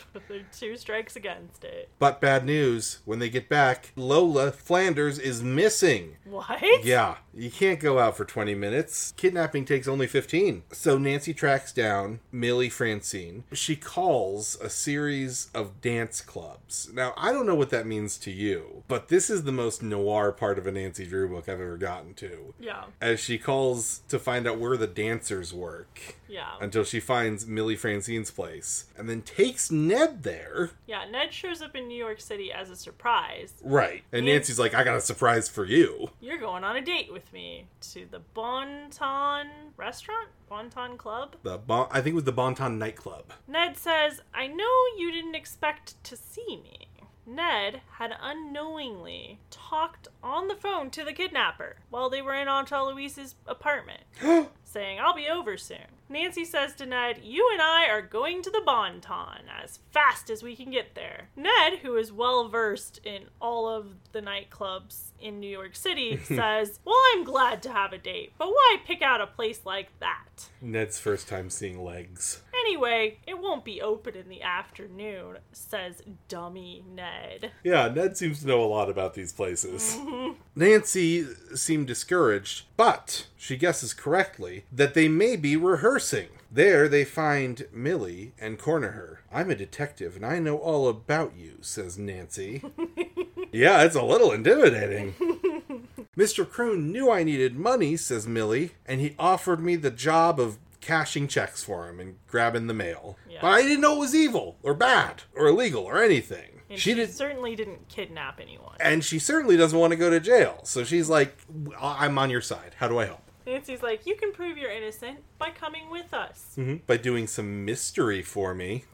Two strikes against it. but bad news when they get back, Lola Flanders is missing. What? Yeah, you can't go out for 20 minutes. Kidnapping takes only 15. So Nancy tracks down Millie Francine. She calls a series of dance clubs. Now, I don't know what that means to you, but this is the most noir part of a Nancy Drew book I've ever gotten to. Yeah. As she calls to find out where the dancers work Yeah. until she finds Millie Francine's place and then takes Ned there. Yeah, Ned shows up in New York City as a surprise. Right. And. Nancy's like, I got a surprise for you. You're going on a date with me to the Bonton restaurant? Bonton Club? The bon- I think it was the Bonton nightclub. Ned says, I know you didn't expect to see me. Ned had unknowingly talked on the phone to the kidnapper while they were in Aunt Eloise's apartment, saying, I'll be over soon. Nancy says to Ned, You and I are going to the Bonton as fast as we can get there. Ned, who is well versed in all of the nightclubs in New York City, says, Well, I'm glad to have a date, but why pick out a place like that? Ned's first time seeing legs. Anyway, it won't be open in the afternoon, says dummy Ned. Yeah, Ned seems to know a lot about these places. Mm-hmm. Nancy seemed discouraged, but she guesses correctly that they may be rehearsing. There they find Millie and corner her. I'm a detective and I know all about you, says Nancy. yeah, it's a little intimidating. Mr. Kroon knew I needed money, says Millie, and he offered me the job of cashing checks for him and grabbing the mail. Yeah. But I didn't know it was evil or bad or illegal or anything. And she she, did certainly didn't kidnap anyone. and she certainly doesn't want to go to jail. So she's like, I'm on your side. How do I help? Nancy's like, You can prove you're innocent by coming with us. Mm-hmm. By doing some mystery for me.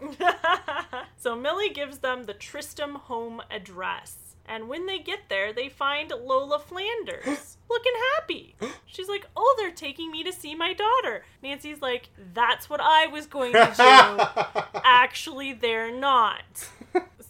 So Millie gives them the Tristram home address. And when they get there, they find Lola Flanders looking happy. She's like, Oh, they're taking me to see my daughter. Nancy's like, That's what I was going to do. Actually, they're not.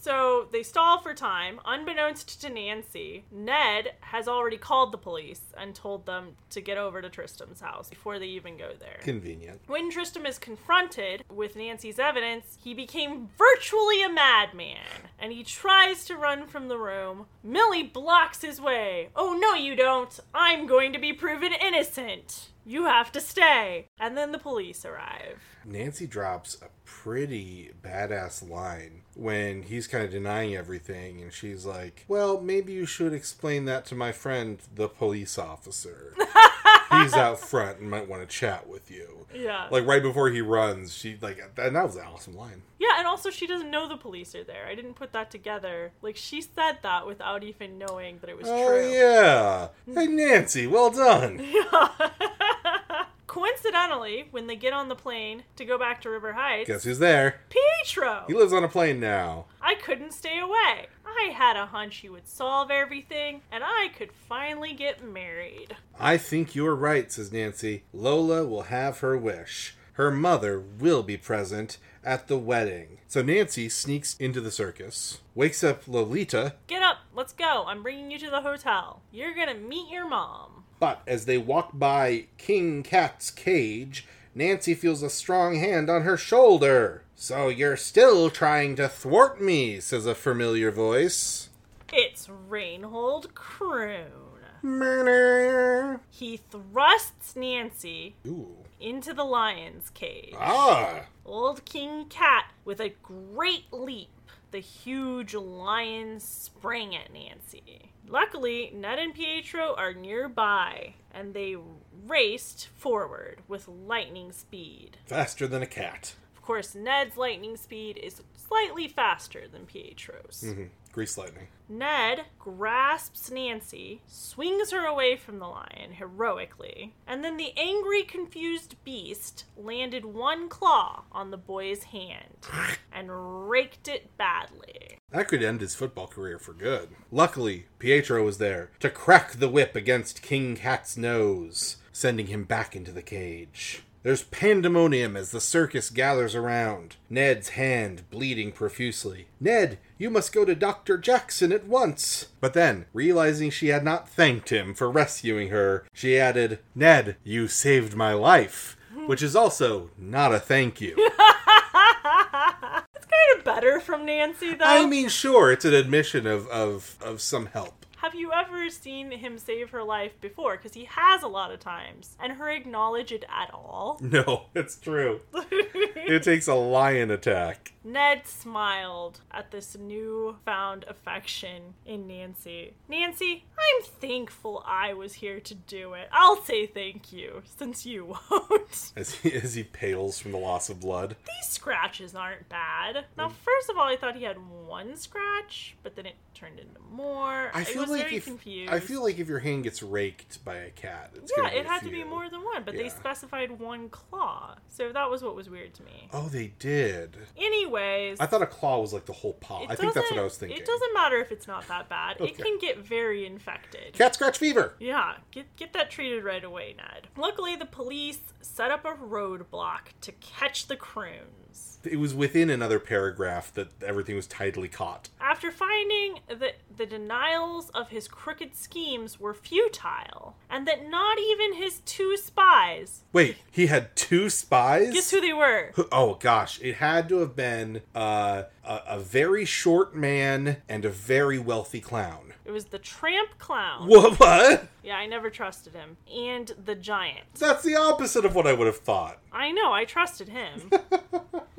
So they stall for time. Unbeknownst to Nancy, Ned has already called the police and told them to get over to Tristram's house before they even go there. Convenient. When Tristram is confronted with Nancy's evidence, he became virtually a madman and he tries to run from the room. Millie blocks his way. Oh, no, you don't. I'm going to be proven innocent. You have to stay. And then the police arrive. Nancy drops a pretty badass line when he's kind of denying everything, and she's like, Well, maybe you should explain that to my friend, the police officer. he's out front and might want to chat with you. Yeah. Like right before he runs, she like, and that was an awesome line. yeah, and also she doesn't know the police are there. I didn't put that together. Like, she said that without even knowing that it was Oh true. yeah, hey Nancy, well done. Yeah. Coincidentally, when they get on the plane to go back to River Heights, Guess who's there? Pietro! He lives on a plane now. I couldn't stay away. I had a hunch you would solve everything, and I could finally get married. I think you're right, says Nancy. Lola will have her wish. Her mother will be present at the wedding. So Nancy sneaks into the circus, wakes up Lolita, Get up, let's go. I'm bringing you to the hotel. You're gonna meet your mom. but as they walk by King Cat's cage, Nancy feels a strong hand on her shoulder. So you're still trying to thwart me, says a familiar voice. It's Reinhold Kroon. Murder. He thrusts Nancy Ooh. into the lion's cage. Ah. Old King Cat, with a great leap, the huge lion sprang at Nancy. Luckily, Ned and Pietro are nearby, and they raced forward with lightning speed. Faster than a cat. Of course, Ned's lightning speed is slightly faster than Pietro's. hmm Grease lightning. Ned grasps Nancy, swings her away from the lion heroically, and then the angry, confused beast landed one claw on the boy's hand and raked it badly. That could end his football career for good. Luckily, Pietro was there to crack the whip against King Cat's nose, sending him back into the cage. There's pandemonium as the circus gathers around, Ned's hand bleeding profusely. Ned, you must go to Dr. Jackson at once. But then, realizing she had not thanked him for rescuing her, she added, Ned, you saved my life. Which is also not a thank you. It's kind of better from Nancy, though. I mean, sure, it's an admission of, of, of some help. Have you ever seen him save her life before? Because he has a lot of times, and her acknowledge it at all. No, it's true. It takes a lion attack. Ned smiled at this newfound affection in Nancy. Nancy, I'm thankful I was here to do it. I'll say thank you, since you won't. As he, as he pales from the loss of blood. These scratches aren't bad. Now, mm. first of all, I thought he had one scratch, but then it turned into more. I feel like if confused. I feel like if your hand gets raked by a cat, it's yeah, it had to be more than one, but they specified one claw. So that was what was weird to me. Oh, they did. Anyways, I thought a claw was like the whole paw. I think that's what I was thinking. It doesn't matter if it's not that bad. Okay. It can get very infected. Cat scratch fever. Yeah, get get that treated right away, Ned. Luckily, the police set up a roadblock to catch the Kroons. It was within another paragraph that everything was tidily caught. After finding that the denials of his crooked schemes were futile, and that not even his two spies Wait, he had two spies? guess who they were? Oh gosh, it had to have been uh, a, a very short man and a very wealthy clown. It was the tramp clown. What? What? Yeah, I never trusted him. And the giant. That's the opposite of what I would have thought. I know, I trusted him.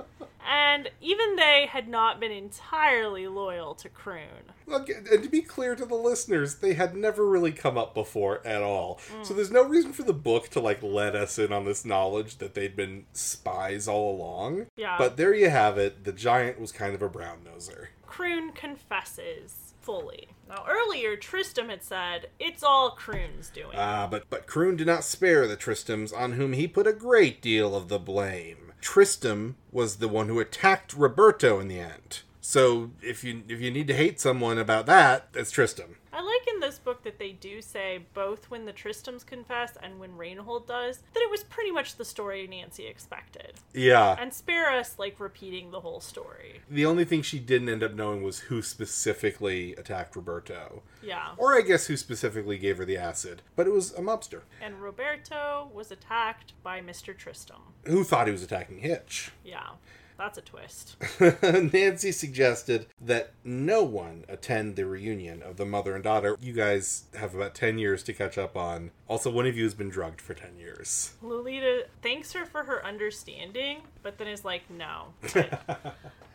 and even they had not been entirely loyal to Kroon. Look, and to be clear to the listeners, they had never really come up before at all. So there's no reason for the book to like let us in on this knowledge that they'd been spies all along. Yeah. But there you have it. The giant was kind of a brown noser. Kroon confesses fully. Now, earlier, Tristram had said, it's all Kroon's doing. Ah, but but Kroon did not spare the Tristrams, on whom he put a great deal of the blame. Tristram was the one who attacked Roberto in the end. So if you if you need to hate someone about that, it's Tristram. I like in this book that they do say, both when the Tristrams confess and when Reinhold does, that it was pretty much the story Nancy expected. Yeah. And spare us, like, repeating the whole story. The only thing she didn't end up knowing was who specifically attacked Roberto. Yeah. Or I guess who specifically gave her the acid. But it was a mobster And Roberto was attacked by Mr. Tristram. who thought he was attacking Hitch. Yeah. That's a twist. Nancy suggested that no one attend the reunion of the mother and daughter. You guys have about 10 years to catch up on. Also, one of you has been drugged for 10 years. Lolita thanks her for her understanding, but then is like, no, I,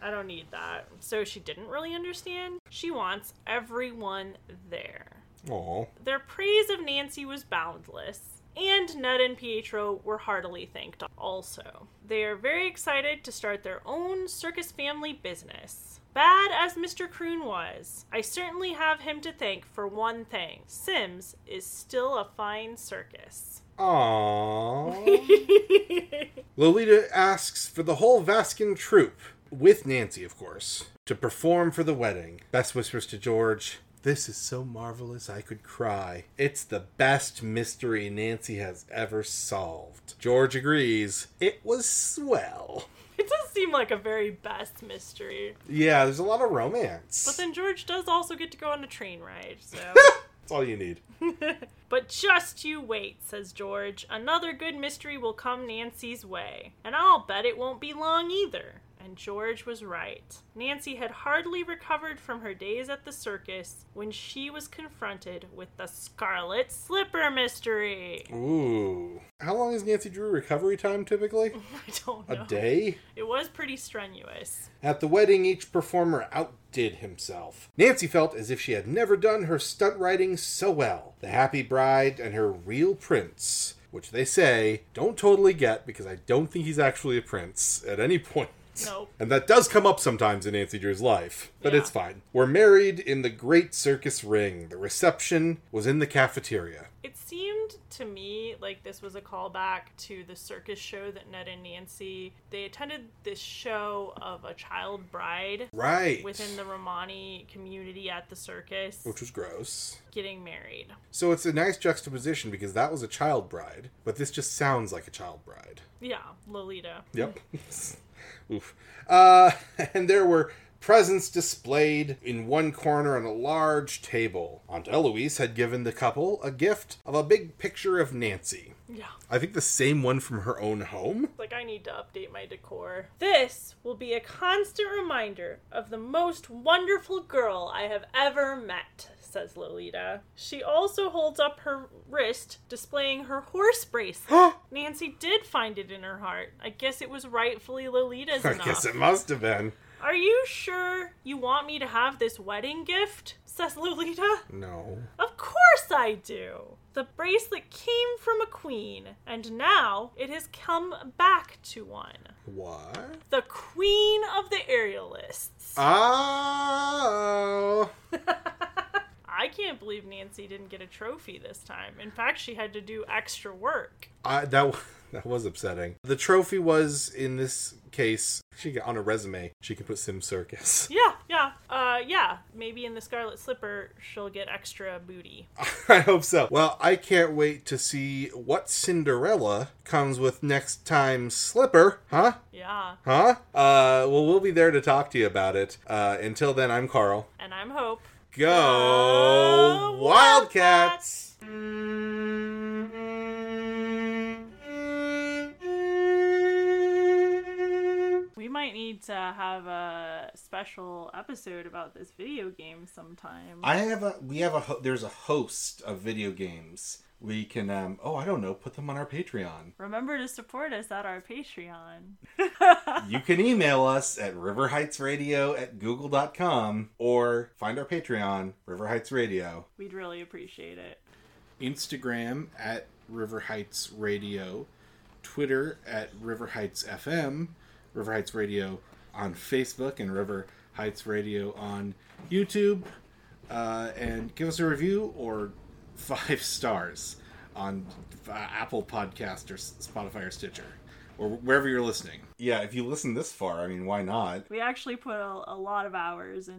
I don't need that. So she didn't really understand. She wants everyone there. Aw. Their praise of Nancy was boundless, and Ned and Pietro were heartily thanked also. They are very excited to start their own circus family business. Bad as Mr. Kroon was, I certainly have him to thank for one thing Sims is still a fine circus. Aww. Lolita asks for the whole Vaskin troupe, with Nancy, of course, to perform for the wedding. Bess whispers to George, This is so marvelous I could cry. It's the best mystery Nancy has ever solved. George agrees. It was swell. It does seem like a very best mystery. Yeah, there's a lot of romance. But then George does also get to go on a train ride, so. That's all you need. But just you wait, says George. Another good mystery will come Nancy's way. And I'll bet it won't be long either. And George was right. Nancy had hardly recovered from her days at the circus when she was confronted with the Scarlet Slipper mystery. Ooh. How long is Nancy Drew recovery time typically? I don't know. A day? It was pretty strenuous. At the wedding, each performer outdid himself. Nancy felt as if she had never done her stunt riding so well. The happy bride and her real prince, which they say don't totally get because I don't think he's actually a prince at any point. Nope. And that does come up sometimes in Nancy Drew's life, but Yeah. it's fine. We're married in the great circus ring. The reception was in the cafeteria. It seemed to me like this was a callback to the circus show that Ned and Nancy they attended this show of a child bride Right. within the Romani community at the circus which was gross. getting married. So it's a nice juxtaposition because that was a child bride, but this just sounds like a child bride. Yeah, Lolita. Yep. Oof. Uh, and there were presents displayed in one corner on a large table. Aunt Eloise had given the couple a gift of a big picture of Nancy. Yeah. I think the same one from her own home. Like I need to update my decor. This will be a constant reminder of the most wonderful girl I have ever met, says Lolita. She also holds up her wrist, displaying her horse bracelet. Nancy did find it in her heart. I guess it was rightfully Lolita's I enough. guess it must have been. Are you sure you want me to have this wedding gift? says Lolita. No. Of course I do. The bracelet came from a queen, and now it has come back to one. What? The queen of the aerialists. Oh. I can't believe Nancy didn't get a trophy this time. In fact, she had to do extra work. I, that that was upsetting. The trophy was in this case. She got on a resume. She could put Sim Circus. Yeah, yeah. Yeah, uh, yeah. Maybe in the Scarlet Slipper, she'll get extra booty. I hope so. Well, I can't wait to see what Cinderella comes with next time slipper. Huh? Yeah. Huh? Uh, well, we'll be there to talk to you about it. Uh, until then, I'm Carl. And I'm Hope. Go Go Wildcats! We might need to have a special episode about this video game sometime. I have a. We have a. ho- There's a host of video games. We can. um Oh, I don't know. Put them on our Patreon. Remember to support us at our Patreon. You can email us at riverheightsradio at google.com or find our Patreon, River Heights Radio. We'd really appreciate it. Instagram at River Heights Radio, Twitter at River Heights FM, River Heights Radio on Facebook, and River Heights Radio on YouTube. Uh, and give us a review or five stars on uh, Apple Podcast or Spotify or Stitcher or wherever you're listening. Yeah, if you listen this far, I mean, why not? We actually put a, a lot of hours into